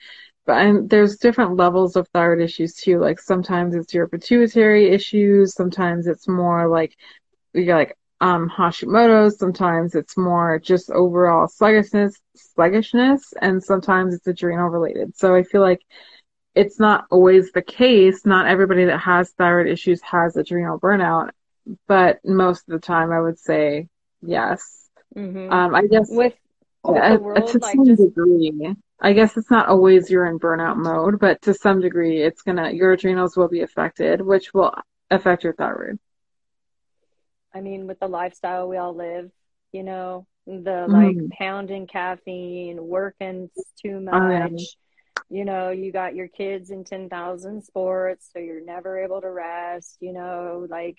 but and there's different levels of thyroid issues too like sometimes it's your pituitary issues sometimes it's more like you got like um hashimoto's sometimes it's more just overall sluggishness sluggishness and sometimes it's adrenal related so i feel like it's not always the case. Not everybody that has thyroid issues has adrenal burnout, but most of the time I would say yes. mhm. Um, I guess with, the world, to like some just, degree. I guess it's not always you're in burnout mode, but to some degree it's gonna, your adrenals will be affected, which will affect your thyroid. I mean, with the lifestyle we all live, you know, the like Mhm. pounding caffeine, working too Oh, much. You know, you got your kids in 10,000 sports, so you're never able to rest. You know, like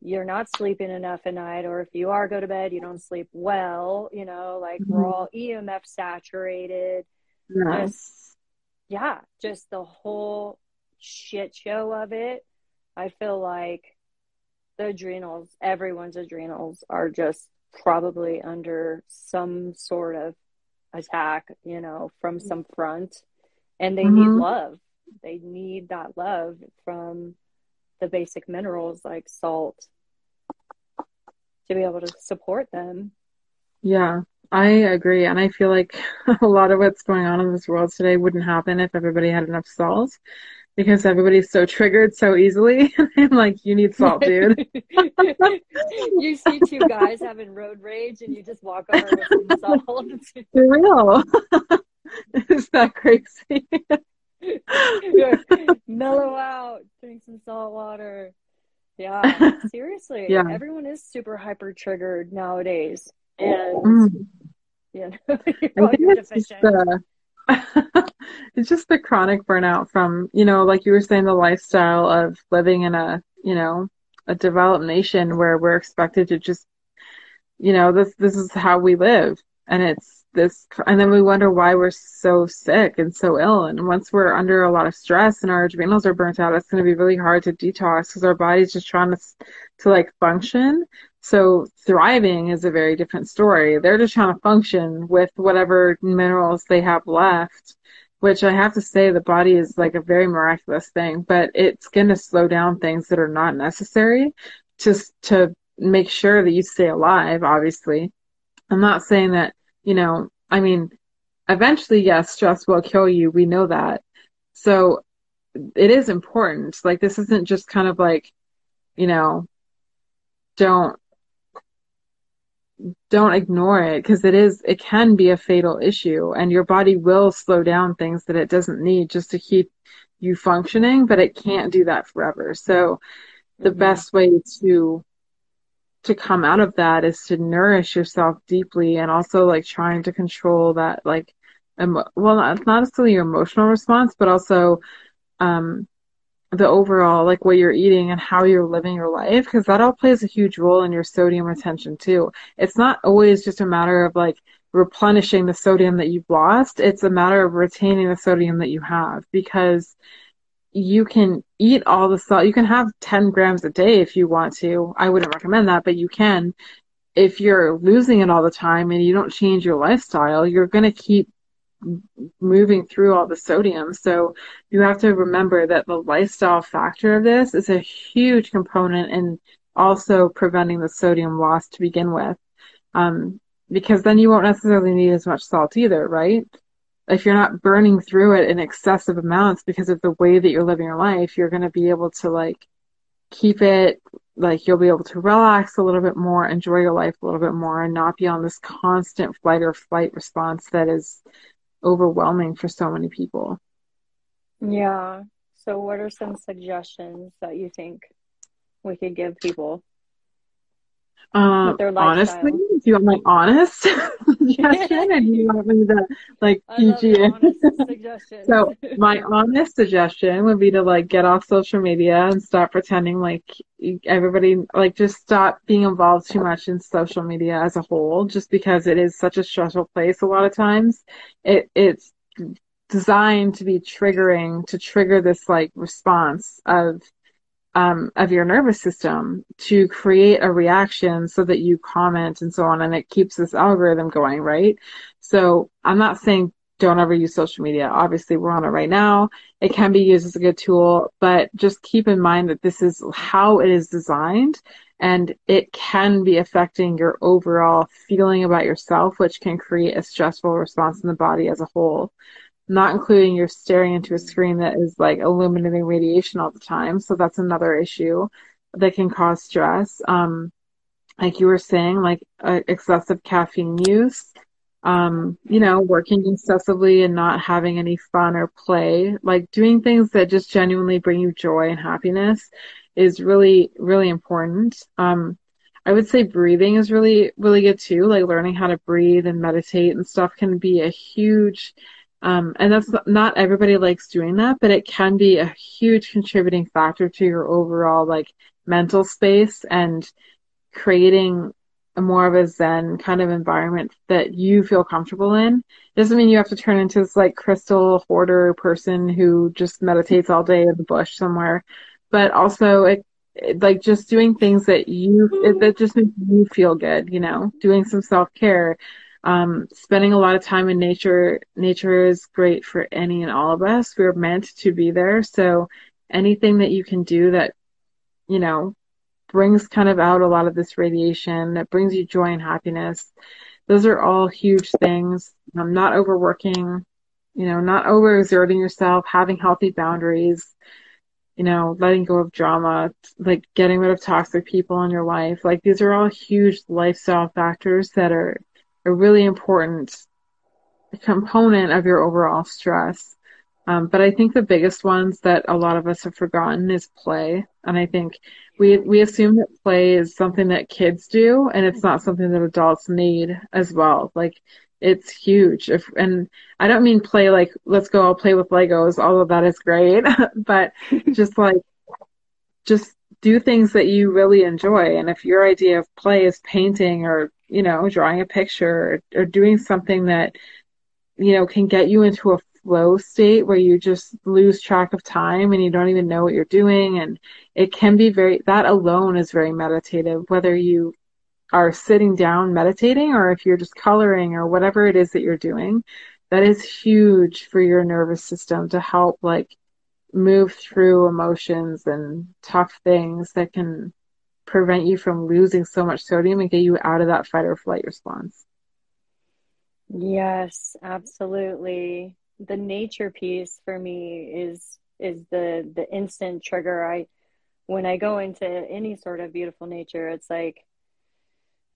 you're not sleeping enough at night, or if you are go to bed, you don't sleep well. You know, like we're Mhm. all EMF saturated. Yes. Just, yeah, just the whole shit show of it. I feel like the adrenals, everyone's adrenals are just probably under some sort of attack, you know, from some front. And they need Mhm. love. They need that love from the basic minerals like salt to be able to support them. Yeah, I agree. And I feel like a lot of what's going on in this world today wouldn't happen if everybody had enough salt because everybody's so triggered so easily. I'm like, you need salt, dude. you see two guys having road rage and you just walk over with some salt. For real. Is that crazy? Mellow out, drink some salt water. Yeah, seriously. Yeah. Everyone is super hyper triggered nowadays. And Mm. you know, I well, think you're it's just deficient. it's just the chronic burnout from, you know, like you were saying, the lifestyle of living in a, you know, a developed nation where we're expected to just, you know, this this is how we live, and it's this, and then we wonder why we're so sick and so ill. And once we're under a lot of stress and our adrenals are burnt out, it's going to be really hard to detox because our body's just trying to to like function. So thriving is a very different story. They're just trying to function with whatever minerals they have left, which I have to say the body is like a very miraculous thing, but it's going to slow down things that are not necessary just to make sure that you stay alive, obviously. I'm not saying that, you know, I mean, eventually, yes, stress will kill you. We know that. So it is important. Like this isn't just kind of like, you know, don't don't ignore it because it is it can be a fatal issue and your body will slow down things that it doesn't need just to keep you functioning but it can't do that forever so the Mhm. best way to to come out of that is to nourish yourself deeply and also like trying to control that like emo- well not, not necessarily your emotional response but also um the overall like what you're eating and how you're living your life because that all plays a huge role in your sodium retention too. It's not always just a matter of like replenishing the sodium that you've lost. It's a matter of retaining the sodium that you have because you can eat all the salt. You can have 10 grams a day if you want to. I wouldn't recommend that, but you can. If you're losing it all the time and you don't change your lifestyle, you're going to keep moving through all the sodium. So you have to remember that the lifestyle factor of this is a huge component in also preventing the sodium loss to begin with. Um, because then you won't necessarily need as much salt either, right? If you're not burning through it in excessive amounts because of the way that you're living your life, you're going to be able to like keep it like you'll be able to relax a little bit more, enjoy your life a little bit more and not be on this constant flight or flight response that is overwhelming for so many people. Yeah. So, what are some suggestions that you think we could give people? Um, honestly, do you want my honest suggestion, and you want me to like PG So my honest suggestion would be to like get off social media and stop pretending like everybody like just stop being involved too much in social media as a whole. Just because it is such a stressful place a lot of times, it it's designed to be triggering to trigger this like response of um, of your nervous system to create a reaction so that you comment and so on and it keeps this algorithm going right? So i'm not saying don't ever use social media. Obviously we're on it right now. It can be used as a good tool but just keep in mind that this is how it is designed and it can be affecting your overall feeling about yourself which can create a stressful response in the body as a whole not including you're staring into a screen that is like illuminating radiation all the time. So that's another issue that can cause stress. Um, like you were saying, like uh, excessive caffeine use, um, you know, working excessively and not having any fun or play, like doing things that just genuinely bring you joy and happiness is really, really important. Um, I would say breathing is really, really good too. Like learning how to breathe and meditate and stuff can be a huge um, and that's not everybody likes doing that, but it can be a huge contributing factor to your overall like mental space and creating a more of a zen kind of environment that you feel comfortable in. It Doesn't mean you have to turn into this like crystal hoarder person who just meditates all day in the bush somewhere, but also it, it like just doing things that you it, that just makes you feel good, you know, doing some self care, um, spending a lot of time in nature nature is great for any and all of us. We're meant to be there. So anything that you can do that you know brings kind of out a lot of this radiation that brings you joy and happiness those are all huge things. Um, not overworking you know not overexerting yourself having healthy boundaries you know letting go of drama like getting rid of toxic people in your life. Like these are all huge lifestyle factors that are a really important component of your overall stress. Um, but I think the biggest ones that a lot of us have forgotten is play. And I think we we assume that play is something that kids do, and it's not something that adults need as well. Like it's huge. If and I don't mean play like let's go I'll play with Legos. All of that is great, but just like just do things that you really enjoy. And if your idea of play is painting or you know, drawing a picture or, or doing something that, you know, can get you into a flow state where you just lose track of time and you don't even know what you're doing. And it can be very, that alone is very meditative, whether you are sitting down meditating or if you're just coloring or whatever it is that you're doing. That is huge for your nervous system to help like move through emotions and tough things that can prevent you from losing so much sodium and get you out of that fight or flight response. Yes, absolutely. The nature piece for me is is the the instant trigger. I when I go into any sort of beautiful nature, it's like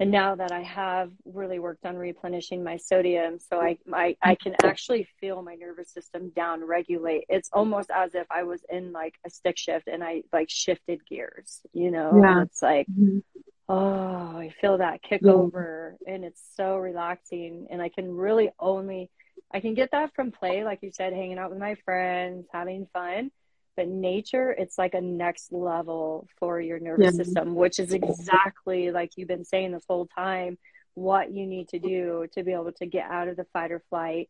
and now that I have really worked on replenishing my sodium, so I, I, I can actually feel my nervous system down regulate. It's almost as if I was in like a stick shift and I like shifted gears, you know, yeah. it's like, mm-hmm. oh, I feel that kick yeah. over and it's so relaxing. And I can really only, I can get that from play, like you said, hanging out with my friends, having fun but nature it's like a next level for your nervous yeah. system which is exactly like you've been saying this whole time what you need to do to be able to get out of the fight or flight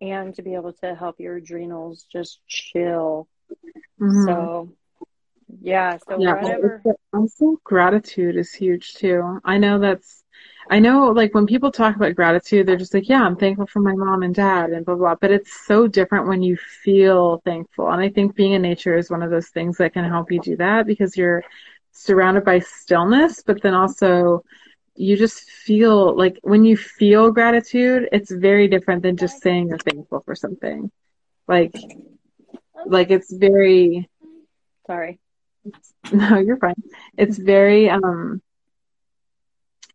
and to be able to help your adrenals just chill mm-hmm. so yeah so yeah, whatever also gratitude is huge too i know that's I know, like, when people talk about gratitude, they're just like, yeah, I'm thankful for my mom and dad and blah, blah. But it's so different when you feel thankful. And I think being in nature is one of those things that can help you do that because you're surrounded by stillness, but then also you just feel like when you feel gratitude, it's very different than just saying you're thankful for something. Like, like it's very, sorry. No, you're fine. It's very, um,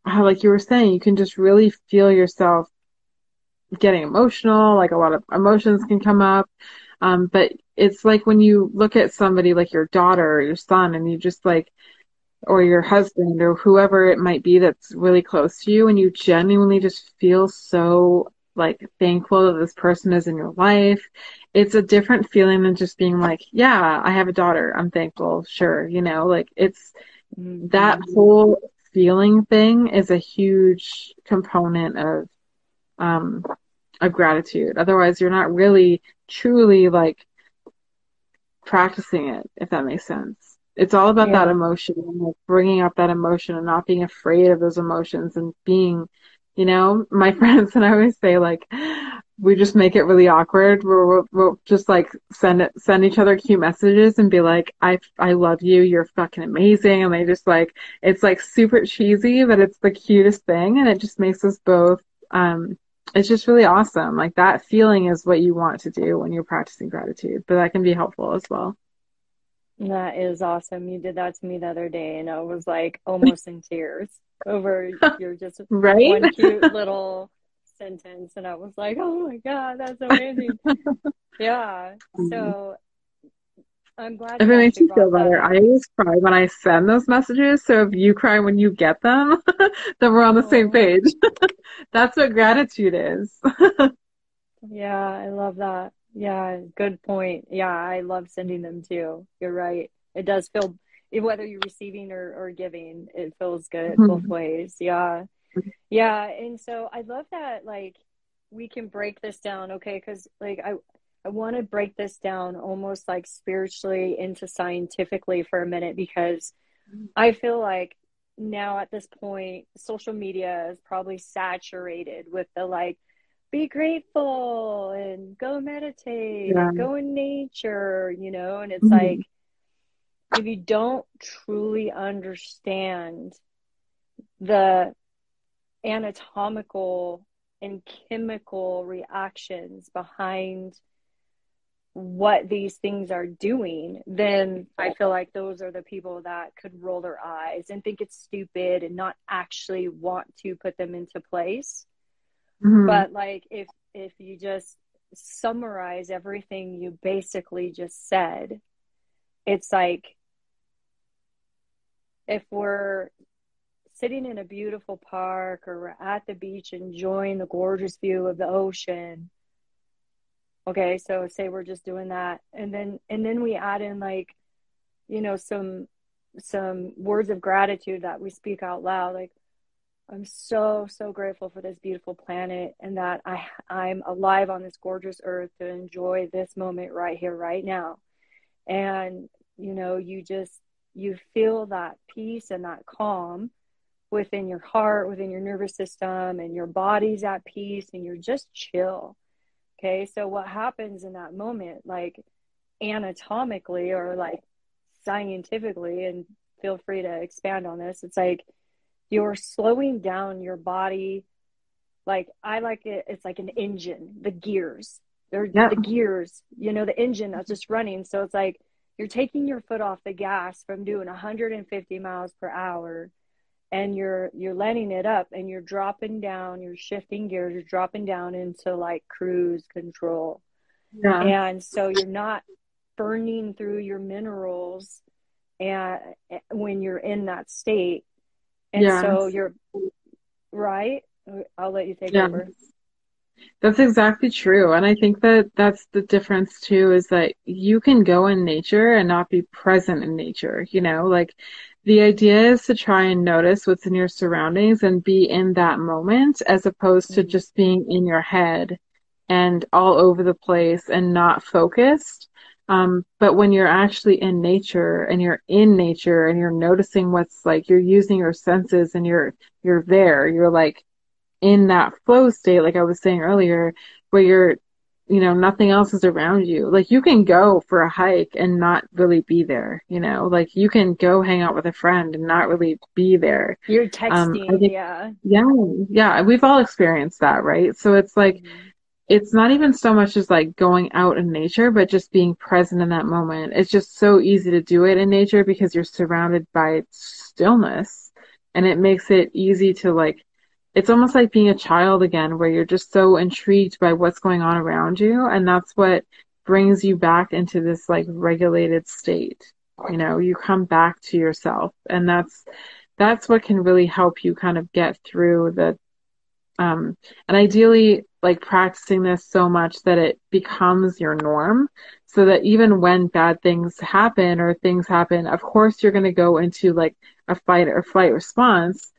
how like you were saying, you can just really feel yourself getting emotional, like a lot of emotions can come up. Um, but it's like when you look at somebody like your daughter or your son and you just like, or your husband or whoever it might be that's really close to you and you genuinely just feel so like thankful that this person is in your life. It's a different feeling than just being like, yeah, I have a daughter. I'm thankful. Sure. You know, like it's mm-hmm. that whole feeling thing is a huge component of, um, of gratitude. Otherwise, you're not really truly like practicing it, if that makes sense. It's all about yeah. that emotion like bringing up that emotion and not being afraid of those emotions and being, you know, my friends and I always say like, we just make it really awkward. We'll, we'll just like send it, send each other cute messages and be like, I, I love you. You're fucking amazing. And they just like, it's like super cheesy, but it's the cutest thing. And it just makes us both, um, it's just really awesome. Like that feeling is what you want to do when you're practicing gratitude, but that can be helpful as well. That is awesome. You did that to me the other day and I was like almost in tears over your just right? one cute little sentence and I was like, Oh my god, that's amazing. yeah. So I'm glad. If it makes you feel better, I always cry when I send those messages. So if you cry when you get them, then we're on the oh. same page. That's what gratitude is. yeah, I love that. Yeah, good point. Yeah, I love sending them too. You're right. It does feel whether you're receiving or, or giving, it feels good mm-hmm. both ways. Yeah. Yeah. And so I love that like we can break this down, okay? Because like I I want to break this down almost like spiritually into scientifically for a minute because I feel like now at this point, social media is probably saturated with the like, be grateful and go meditate yeah. and go in nature, you know, and it's mm-hmm. like, if you don't truly understand the anatomical and chemical reactions behind what these things are doing, then I feel like those are the people that could roll their eyes and think it's stupid and not actually want to put them into place. Mm-hmm. But like if if you just summarize everything you basically just said, it's like if we're sitting in a beautiful park or at the beach enjoying the gorgeous view of the ocean. Okay so say we're just doing that and then and then we add in like you know some some words of gratitude that we speak out loud like i'm so so grateful for this beautiful planet and that i i'm alive on this gorgeous earth to enjoy this moment right here right now. And you know you just you feel that peace and that calm within your heart within your nervous system and your body's at peace and you're just chill Okay, so what happens in that moment, like anatomically or like scientifically, and feel free to expand on this, it's like you're slowing down your body. Like I like it, it's like an engine, the gears. They're yeah. the gears, you know, the engine that's just running. So it's like you're taking your foot off the gas from doing 150 miles per hour and you're you're letting it up and you're dropping down you're shifting gears you're dropping down into like cruise control yeah. and so you're not burning through your minerals and when you're in that state and yeah. so you're right i'll let you take yeah. over that's exactly true. And I think that that's the difference too is that you can go in nature and not be present in nature. You know, like the idea is to try and notice what's in your surroundings and be in that moment as opposed to mm-hmm. just being in your head and all over the place and not focused. Um, but when you're actually in nature and you're in nature and you're noticing what's like, you're using your senses and you're, you're there, you're like in that flow state, like I was saying earlier, where you're you know, nothing else is around you. Like you can go for a hike and not really be there, you know, like you can go hang out with a friend and not really be there. You're texting, um, think, yeah. Yeah. Yeah. We've all experienced that, right? So it's like, mm-hmm. it's not even so much as like going out in nature, but just being present in that moment. It's just so easy to do it in nature because you're surrounded by stillness and it makes it easy to like it's almost like being a child again, where you're just so intrigued by what's going on around you. And that's what brings you back into this like regulated state. You know, you come back to yourself and that's, that's what can really help you kind of get through the, um, and ideally like practicing this so much that it becomes your norm so that even when bad things happen or things happen, of course you're going to go into like a fight or flight response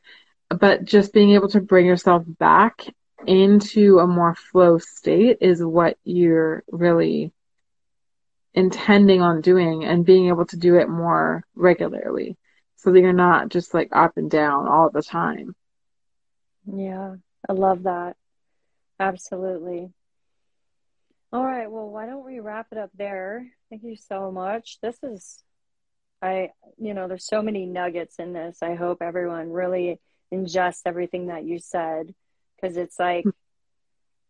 but just being able to bring yourself back into a more flow state is what you're really intending on doing and being able to do it more regularly so that you're not just like up and down all the time. Yeah, I love that. Absolutely. All right, well, why don't we wrap it up there? Thank you so much. This is I you know, there's so many nuggets in this. I hope everyone really ingest everything that you said because it's like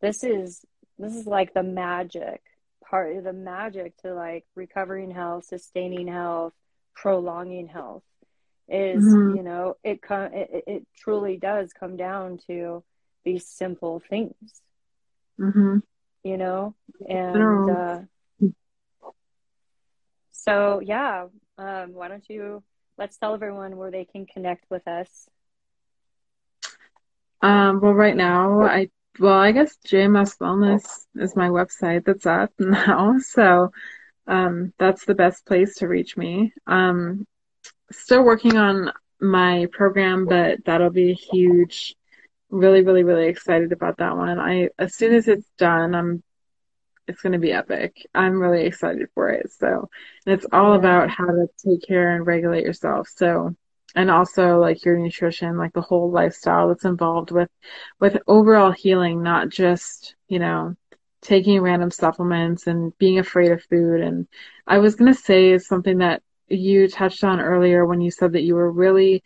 this is this is like the magic part of the magic to like recovering health sustaining health prolonging health is mm-hmm. you know it, com- it it truly does come down to these simple things. Mm-hmm. you know? And uh, so yeah um, why don't you let's tell everyone where they can connect with us um, well, right now, I well, I guess JMS Wellness is my website that's up now, so um, that's the best place to reach me. Um, still working on my program, but that'll be huge. Really, really, really excited about that one. I as soon as it's done, I'm it's going to be epic. I'm really excited for it. So, and it's all about how to take care and regulate yourself. So, and also like your nutrition, like the whole lifestyle that's involved with, with overall healing, not just, you know, taking random supplements and being afraid of food. And I was going to say is something that you touched on earlier when you said that you were really,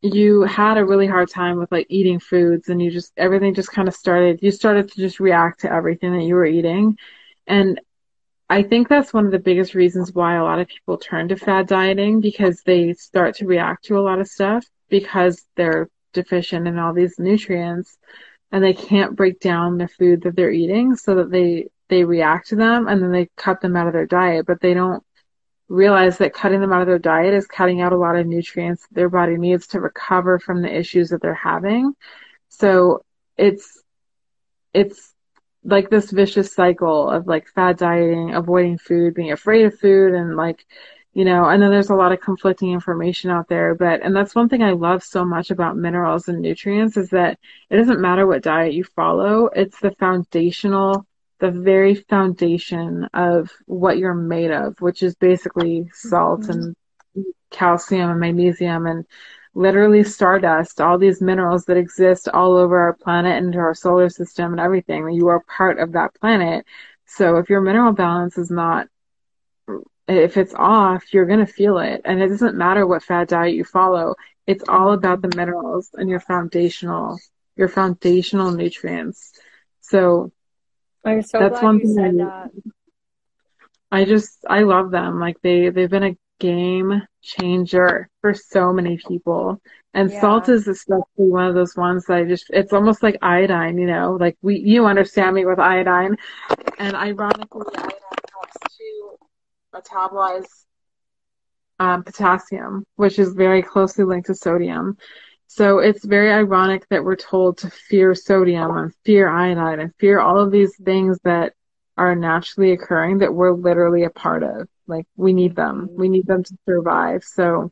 you had a really hard time with like eating foods and you just, everything just kind of started, you started to just react to everything that you were eating. And I think that's one of the biggest reasons why a lot of people turn to fad dieting because they start to react to a lot of stuff because they're deficient in all these nutrients and they can't break down the food that they're eating so that they they react to them and then they cut them out of their diet. But they don't realize that cutting them out of their diet is cutting out a lot of nutrients their body needs to recover from the issues that they're having. So it's it's like this vicious cycle of like fad dieting, avoiding food, being afraid of food and like, you know, and then there's a lot of conflicting information out there. But, and that's one thing I love so much about minerals and nutrients is that it doesn't matter what diet you follow. It's the foundational, the very foundation of what you're made of, which is basically salt mm-hmm. and calcium and magnesium and literally stardust, all these minerals that exist all over our planet and our solar system and everything. You are part of that planet. So if your mineral balance is not, if it's off, you're going to feel it. And it doesn't matter what fad diet you follow. It's all about the minerals and your foundational, your foundational nutrients. So, I'm so that's one thing I, I just, I love them. Like they, they've been a game changer for so many people. And yeah. salt is especially one of those ones that I just, it's almost like iodine, you know, like we, you understand me with iodine. And ironically, iodine helps to metabolize um, potassium, which is very closely linked to sodium. So it's very ironic that we're told to fear sodium and fear iodine and fear all of these things that are naturally occurring that we're literally a part of. Like we need them. We need them to survive. So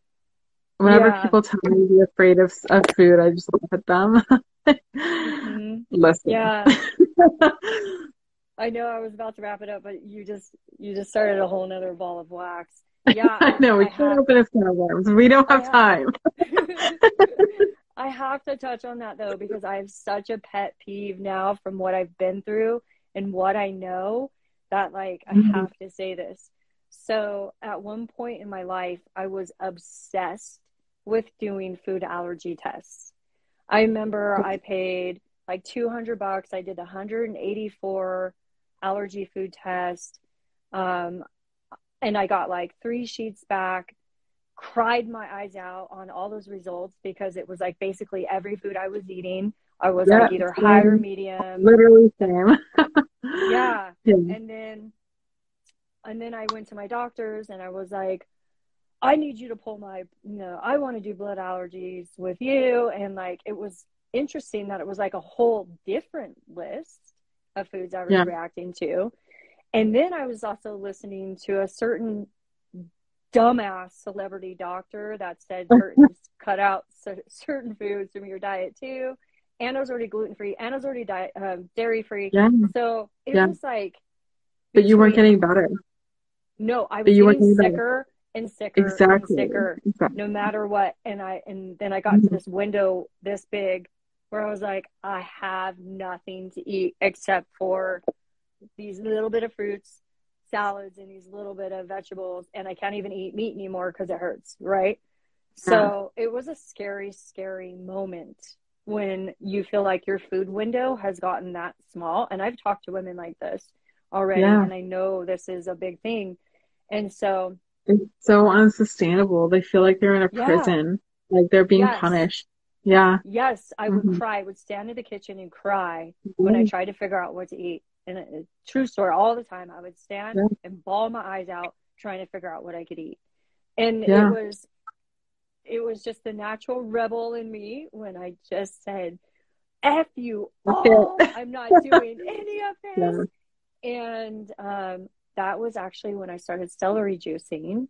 whenever yeah. people tell me to be afraid of, of food, I just look at them. mm-hmm. Listen. Yeah. I know I was about to wrap it up, but you just you just started a whole nother ball of wax. Yeah, I know we I can't have, open a can of worms. We don't have, have time. I have to touch on that though because I have such a pet peeve now from what I've been through and what I know that like mm-hmm. I have to say this. So at one point in my life, I was obsessed with doing food allergy tests. I remember I paid like 200 bucks. I did 184 allergy food tests. Um, and I got like three sheets back. cried my eyes out on all those results because it was like basically every food I was eating, I was Yeah, like either high or medium. Literally same. Yeah. Yeah. And then and then I went to my doctors and I was like, I need you to pull my you know, I want to do blood allergies with you and like it was interesting that it was like a whole different list of foods I was Yeah. reacting to. And then I was also listening to a certain dumbass celebrity doctor that said cut out cer- certain foods from your diet too. And I was already gluten free, and I was already diet um, dairy free. Yeah. So it Yeah. was like, But you weren't getting better. No, I was you getting sicker and sicker Exactly. and sicker, Exactly. no matter what. And I and then I got to Mhm. this window this big where I was like, I have nothing to eat except for these little bit of fruits, salads, and these little bit of vegetables, and I can't even eat meat anymore because it hurts, right? So it was a scary, scary moment when you feel like your food window has gotten that small. And I've talked to women like this already, Yeah. and I know this is a big thing. And so, It's so unsustainable. They feel like they're in a Yeah. prison, like they're being Yes. punished. Yeah. yes, I would Mhm. cry, I would stand in the kitchen and cry when I tried to figure out what to eat. And a, a true story, all the time, I would stand Yeah. and bawl my eyes out trying to figure out what I could eat. And Yeah. it was, it was just the natural rebel in me when I just said, "F you all! I'm not doing any of Yeah. this." And um, that was actually when I started celery juicing,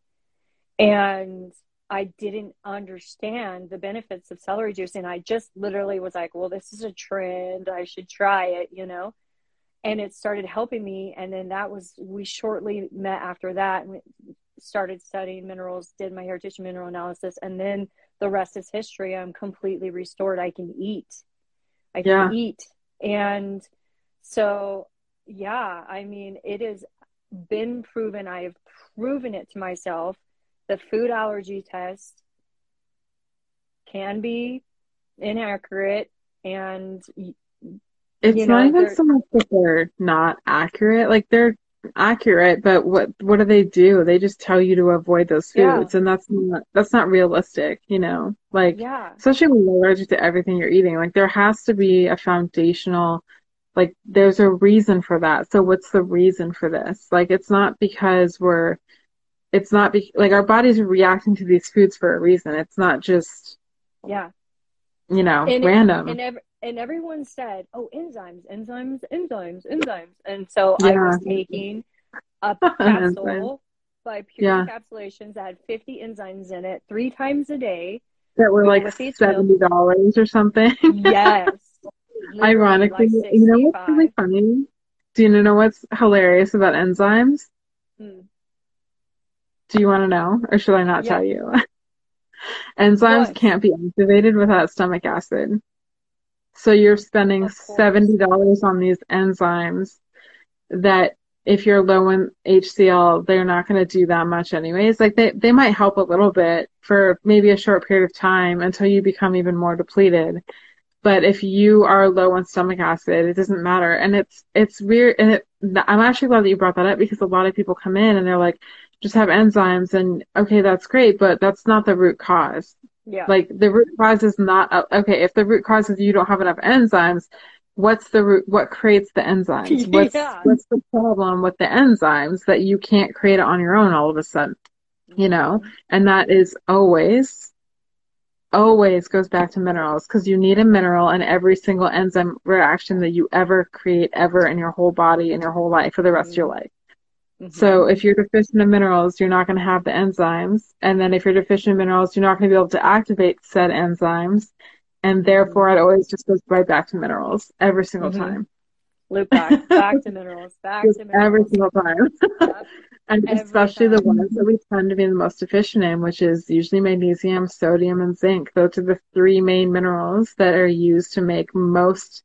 and I didn't understand the benefits of celery juicing. I just literally was like, "Well, this is a trend. I should try it," you know? And it started helping me. And then that was we shortly met after that and started studying minerals did my hair tissue mineral analysis. And then the rest is history. I'm completely restored. I can eat. I can Yeah. eat. And so yeah i mean it has been proven i've proven it to myself the food allergy test can be inaccurate and It's You not even so much that they're not accurate. Like they're accurate, but what what do they do? They just tell you to avoid those Yeah. foods, and that's not that's not realistic. You know, like yeah especially when you're allergic to everything you're eating. Like there has to be a foundational, like there's a reason for that. So what's the reason for this? Like it's not because we're, it's not be, like our bodies are reacting to these foods for a reason. It's not just yeah you know and it- random. and ev- and everyone said, "Oh, enzymes, enzymes, enzymes, enzymes," and so I was taking a capsule by Pure Yeah. Encapsulations that had 50 enzymes in it three times a day. that were like with seventy dollars or something. Yes, Ironically, like you know what's really funny? Do you know what's hilarious about enzymes? Hmm. Do you want to know, or should I not Yeah. tell you? Enzymes What? can't be activated without stomach acid. So you're spending $70 on these enzymes that if you're low in HCl, they're not going to do that much anyways. Like they, they might help a little bit for maybe a short period of time until you become even more depleted. But if you are low on stomach acid, it doesn't matter. And it's, it's weird. And it, I'm actually glad that you brought that up because a lot of people come in and they're like, just have enzymes and okay, that's great, but that's not the root cause. Yeah, Like the root cause is not okay. If the root cause is you don't have enough enzymes, what's the root? What creates the enzymes? What's Yeah. what's the problem with the enzymes that you can't create it on your own all of a sudden? You know, and that is always, always goes back to minerals because you need a mineral in every single enzyme reaction that you ever create ever in your whole body in your whole life for the rest of your life. Mhm. So if you're deficient in minerals, you're not going to have the enzymes. And then if you're deficient in minerals, you're not going to be able to activate said enzymes. And therefore, it always just goes right back to minerals every single Mhm. time. loop back, back to minerals, back to every single time. And especially the ones that we tend to be the most deficient in, which is usually magnesium, sodium, and zinc. Those are the three main minerals that are used to make most,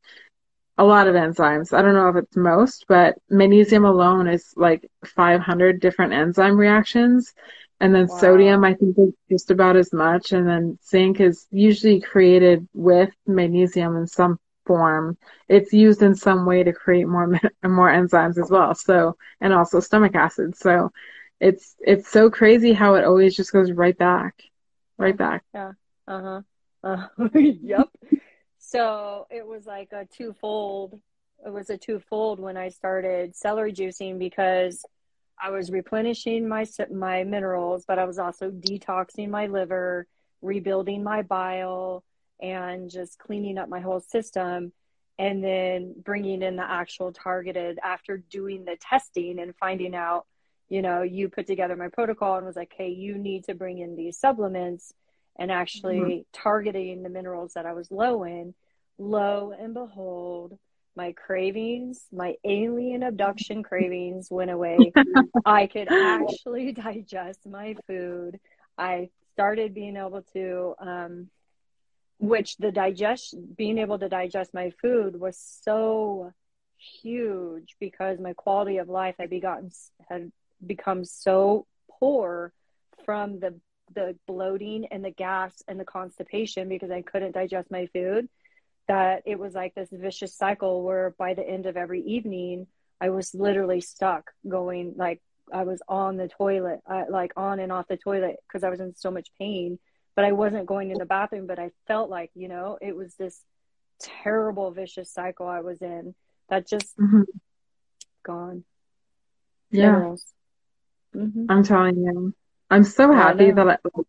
a lot of enzymes. I don't know if it's most, but magnesium alone is like 500 different enzyme reactions. And then Wow. sodium, I think, is just about as much. And then zinc is usually created with magnesium in some form. It's used in some way to create more more enzymes as well. So, and also stomach acid. So, it's it's so crazy how it always just goes right back, right back. Yeah. Uh huh. Uh, yep. So it was like a twofold. It was a twofold when I started celery juicing because I was replenishing my my minerals, but I was also detoxing my liver, rebuilding my bile, and just cleaning up my whole system. And then bringing in the actual targeted after doing the testing and finding out, you know, you put together my protocol and was like, hey, you need to bring in these supplements and actually mm-hmm. targeting the minerals that I was low in. Lo and behold, my cravings, my alien abduction cravings went away. I could actually digest my food. I started being able to, um, which the digest, being able to digest my food was so huge because my quality of life had begotten had become so poor from the the bloating and the gas and the constipation because I couldn't digest my food that it was like this vicious cycle where by the end of every evening I was literally stuck going like I was on the toilet uh, like on and off the toilet because I was in so much pain but I wasn't going in the bathroom but I felt like you know it was this terrible vicious cycle I was in that just mm-hmm. gone. Yeah. Mm-hmm. I'm telling you. I'm so happy yeah, that I,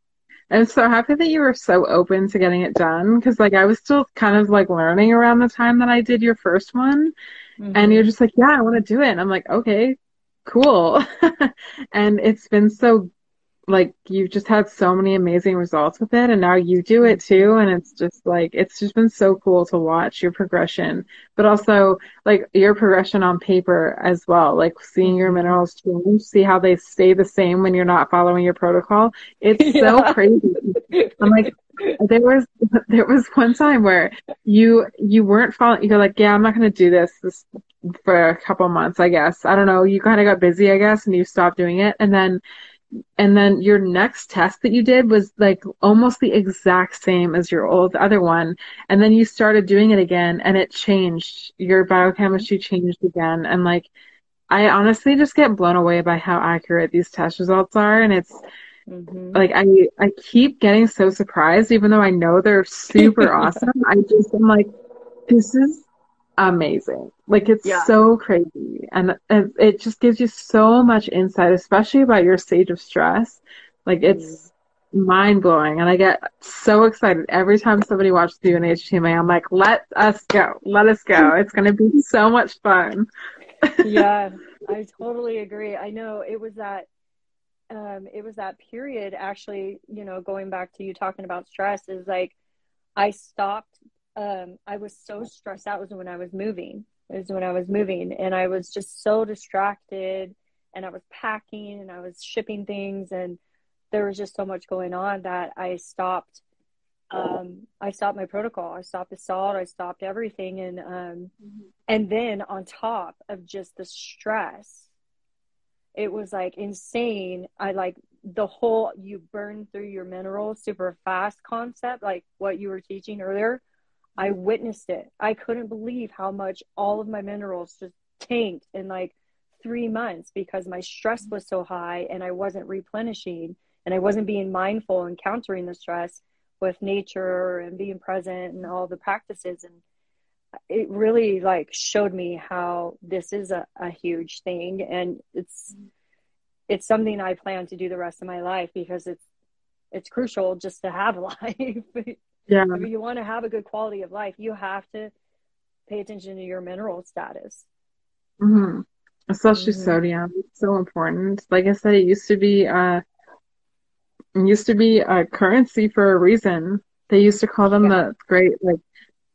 I'm so happy that you were so open to getting it done because like I was still kind of like learning around the time that I did your first one mm-hmm. and you're just like yeah I want to do it. And I'm like okay cool. And it's been so like you've just had so many amazing results with it and now you do it too and it's just like it's just been so cool to watch your progression. But also like your progression on paper as well like seeing your mm-hmm. minerals change see how they stay the same when you're not following your protocol it's yeah. so crazy. I'm like there was there was one time where you you weren't following you're like yeah i'm not going to do this this for a couple months i guess. I don't know you kind of got busy i guess and you stopped doing it and then and then your next test that you did was like almost the exact same as your old other one. And then you started doing it again and it changed. Your biochemistry changed again. And like i honestly just get blown away by how accurate these test results are. And it's mm-hmm. like i i keep getting so surprised even though i know they're super awesome. I just am like this is amazing. Like it's yeah. so crazy, and it just gives you so much insight, especially about your stage of stress. Like it's mm. mind blowing, and I get so excited every time somebody watches you in HTMA. I'm like, let us go, let us go. It's going to be so much fun. yeah, I totally agree. I know it was that. Um, it was that period actually, you know, going back to you talking about stress is like I stopped um, I was so stressed out was when I was moving. It was when I was moving, and I was just so distracted, and I was packing and I was shipping things, and there was just so much going on that I stopped. Um, I stopped my protocol. I stopped the salt. I stopped everything, and um, mm-hmm. and then on top of just the stress, it was like insane. I like the whole you burn through your minerals super fast concept, like what you were teaching earlier I witnessed it. I couldn't believe how much all of my minerals just tanked in like three months because my stress was so high and I wasn't replenishing and I wasn't being mindful and countering the stress with nature and being present and all the practices. And it really like showed me how this is a, a huge thing and it's it's something I plan to do the rest of my life because it's it's crucial just to have life. Yeah. If you want to have a good quality of life, you have to pay attention to your mineral status. Mm-hmm. Especially mm-hmm. sodium. It's so important. Like I said, it used to be uh it used to be a currency for a reason. They used to call them yeah. the great like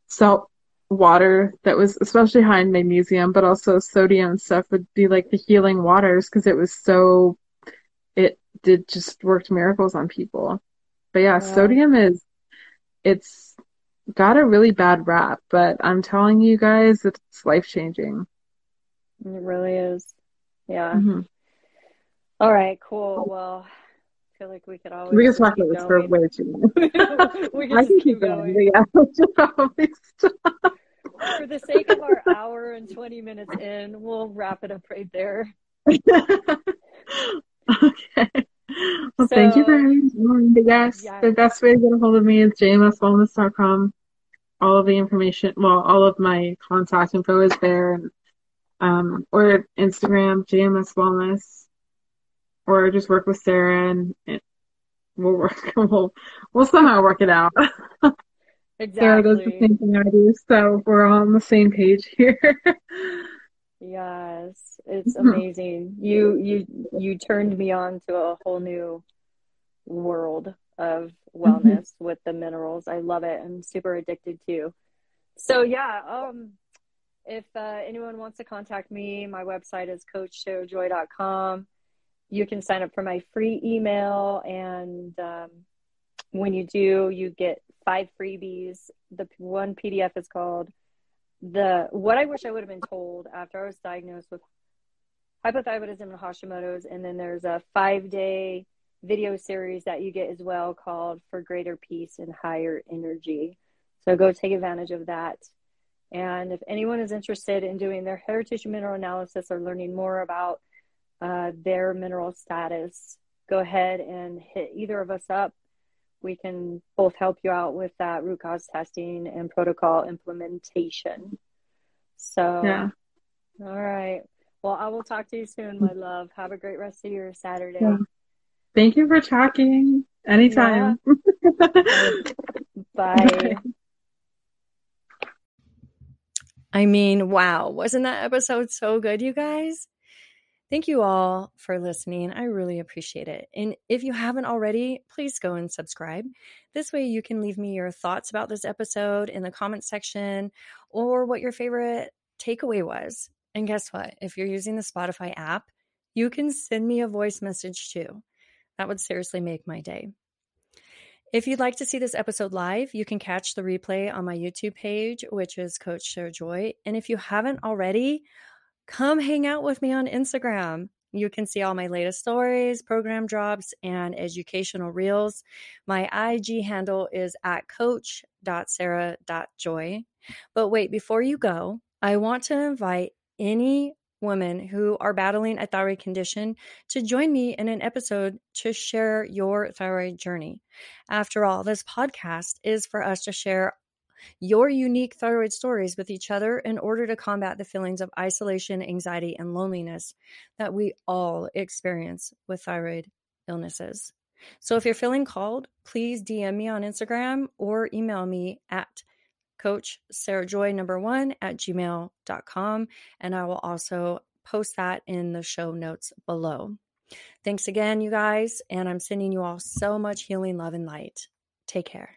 salt water that was especially high in magnesium, but also sodium and stuff would be like the healing waters because it was so it did just worked miracles on people. But yeah, yeah. sodium is it's got a really bad rap, but I'm telling you guys, it's life changing. It really is. Yeah. Mm-hmm. All right, cool. Well, I feel like we could always. We can talk about this for way too long. we can I can keep going. going. Yeah, for the sake of our hour and 20 minutes in, we'll wrap it up right there. Okay. Well, so, thank you for having me. Yes, yes, the best way to get a hold of me is jmswellness.com. All of the information, well, all of my contact info is there, and um, or Instagram, JMS Wellness, or just work with Sarah, and it, we'll work. We'll we'll somehow work it out. Exactly. Sarah does the same thing I do, so we're all on the same page here. yes, it's amazing. You you you turned me on to a whole new world of wellness mm-hmm. with the minerals. I love it. I'm super addicted to. So yeah, um if uh, anyone wants to contact me, my website is coachsarahjoy.com. You can sign up for my free email, and um, when you do, you get five freebies. The one PDF is called the what I wish I would have been told after I was diagnosed with hypothyroidism and Hashimoto's, and then there's a five day video series that you get as well called For Greater Peace and Higher Energy. So go take advantage of that. And if anyone is interested in doing their hair tissue mineral analysis or learning more about uh, their mineral status, go ahead and hit either of us up. We can both help you out with that root cause testing and protocol implementation. So, yeah. all right. Well, I will talk to you soon, my love. Have a great rest of your Saturday. Yeah. Thank you for talking. Anytime. Yeah. Bye. Bye. I mean, wow, wasn't that episode so good, you guys? Thank you all for listening. I really appreciate it. And if you haven't already, please go and subscribe. This way, you can leave me your thoughts about this episode in the comment section or what your favorite takeaway was. And guess what? If you're using the Spotify app, you can send me a voice message too. That would seriously make my day. If you'd like to see this episode live, you can catch the replay on my YouTube page, which is Coach Sarah Joy. And if you haven't already, come hang out with me on Instagram. You can see all my latest stories, program drops, and educational reels. My IG handle is at coach.sarah.joy. But wait, before you go, I want to invite any women who are battling a thyroid condition to join me in an episode to share your thyroid journey. After all, this podcast is for us to share your unique thyroid stories with each other in order to combat the feelings of isolation, anxiety, and loneliness that we all experience with thyroid illnesses. So if you're feeling called, please DM me on Instagram or email me at coach sarah joy number one at gmail.com and i will also post that in the show notes below. Thanks again you guys and i'm sending you all so much healing love and light. Take care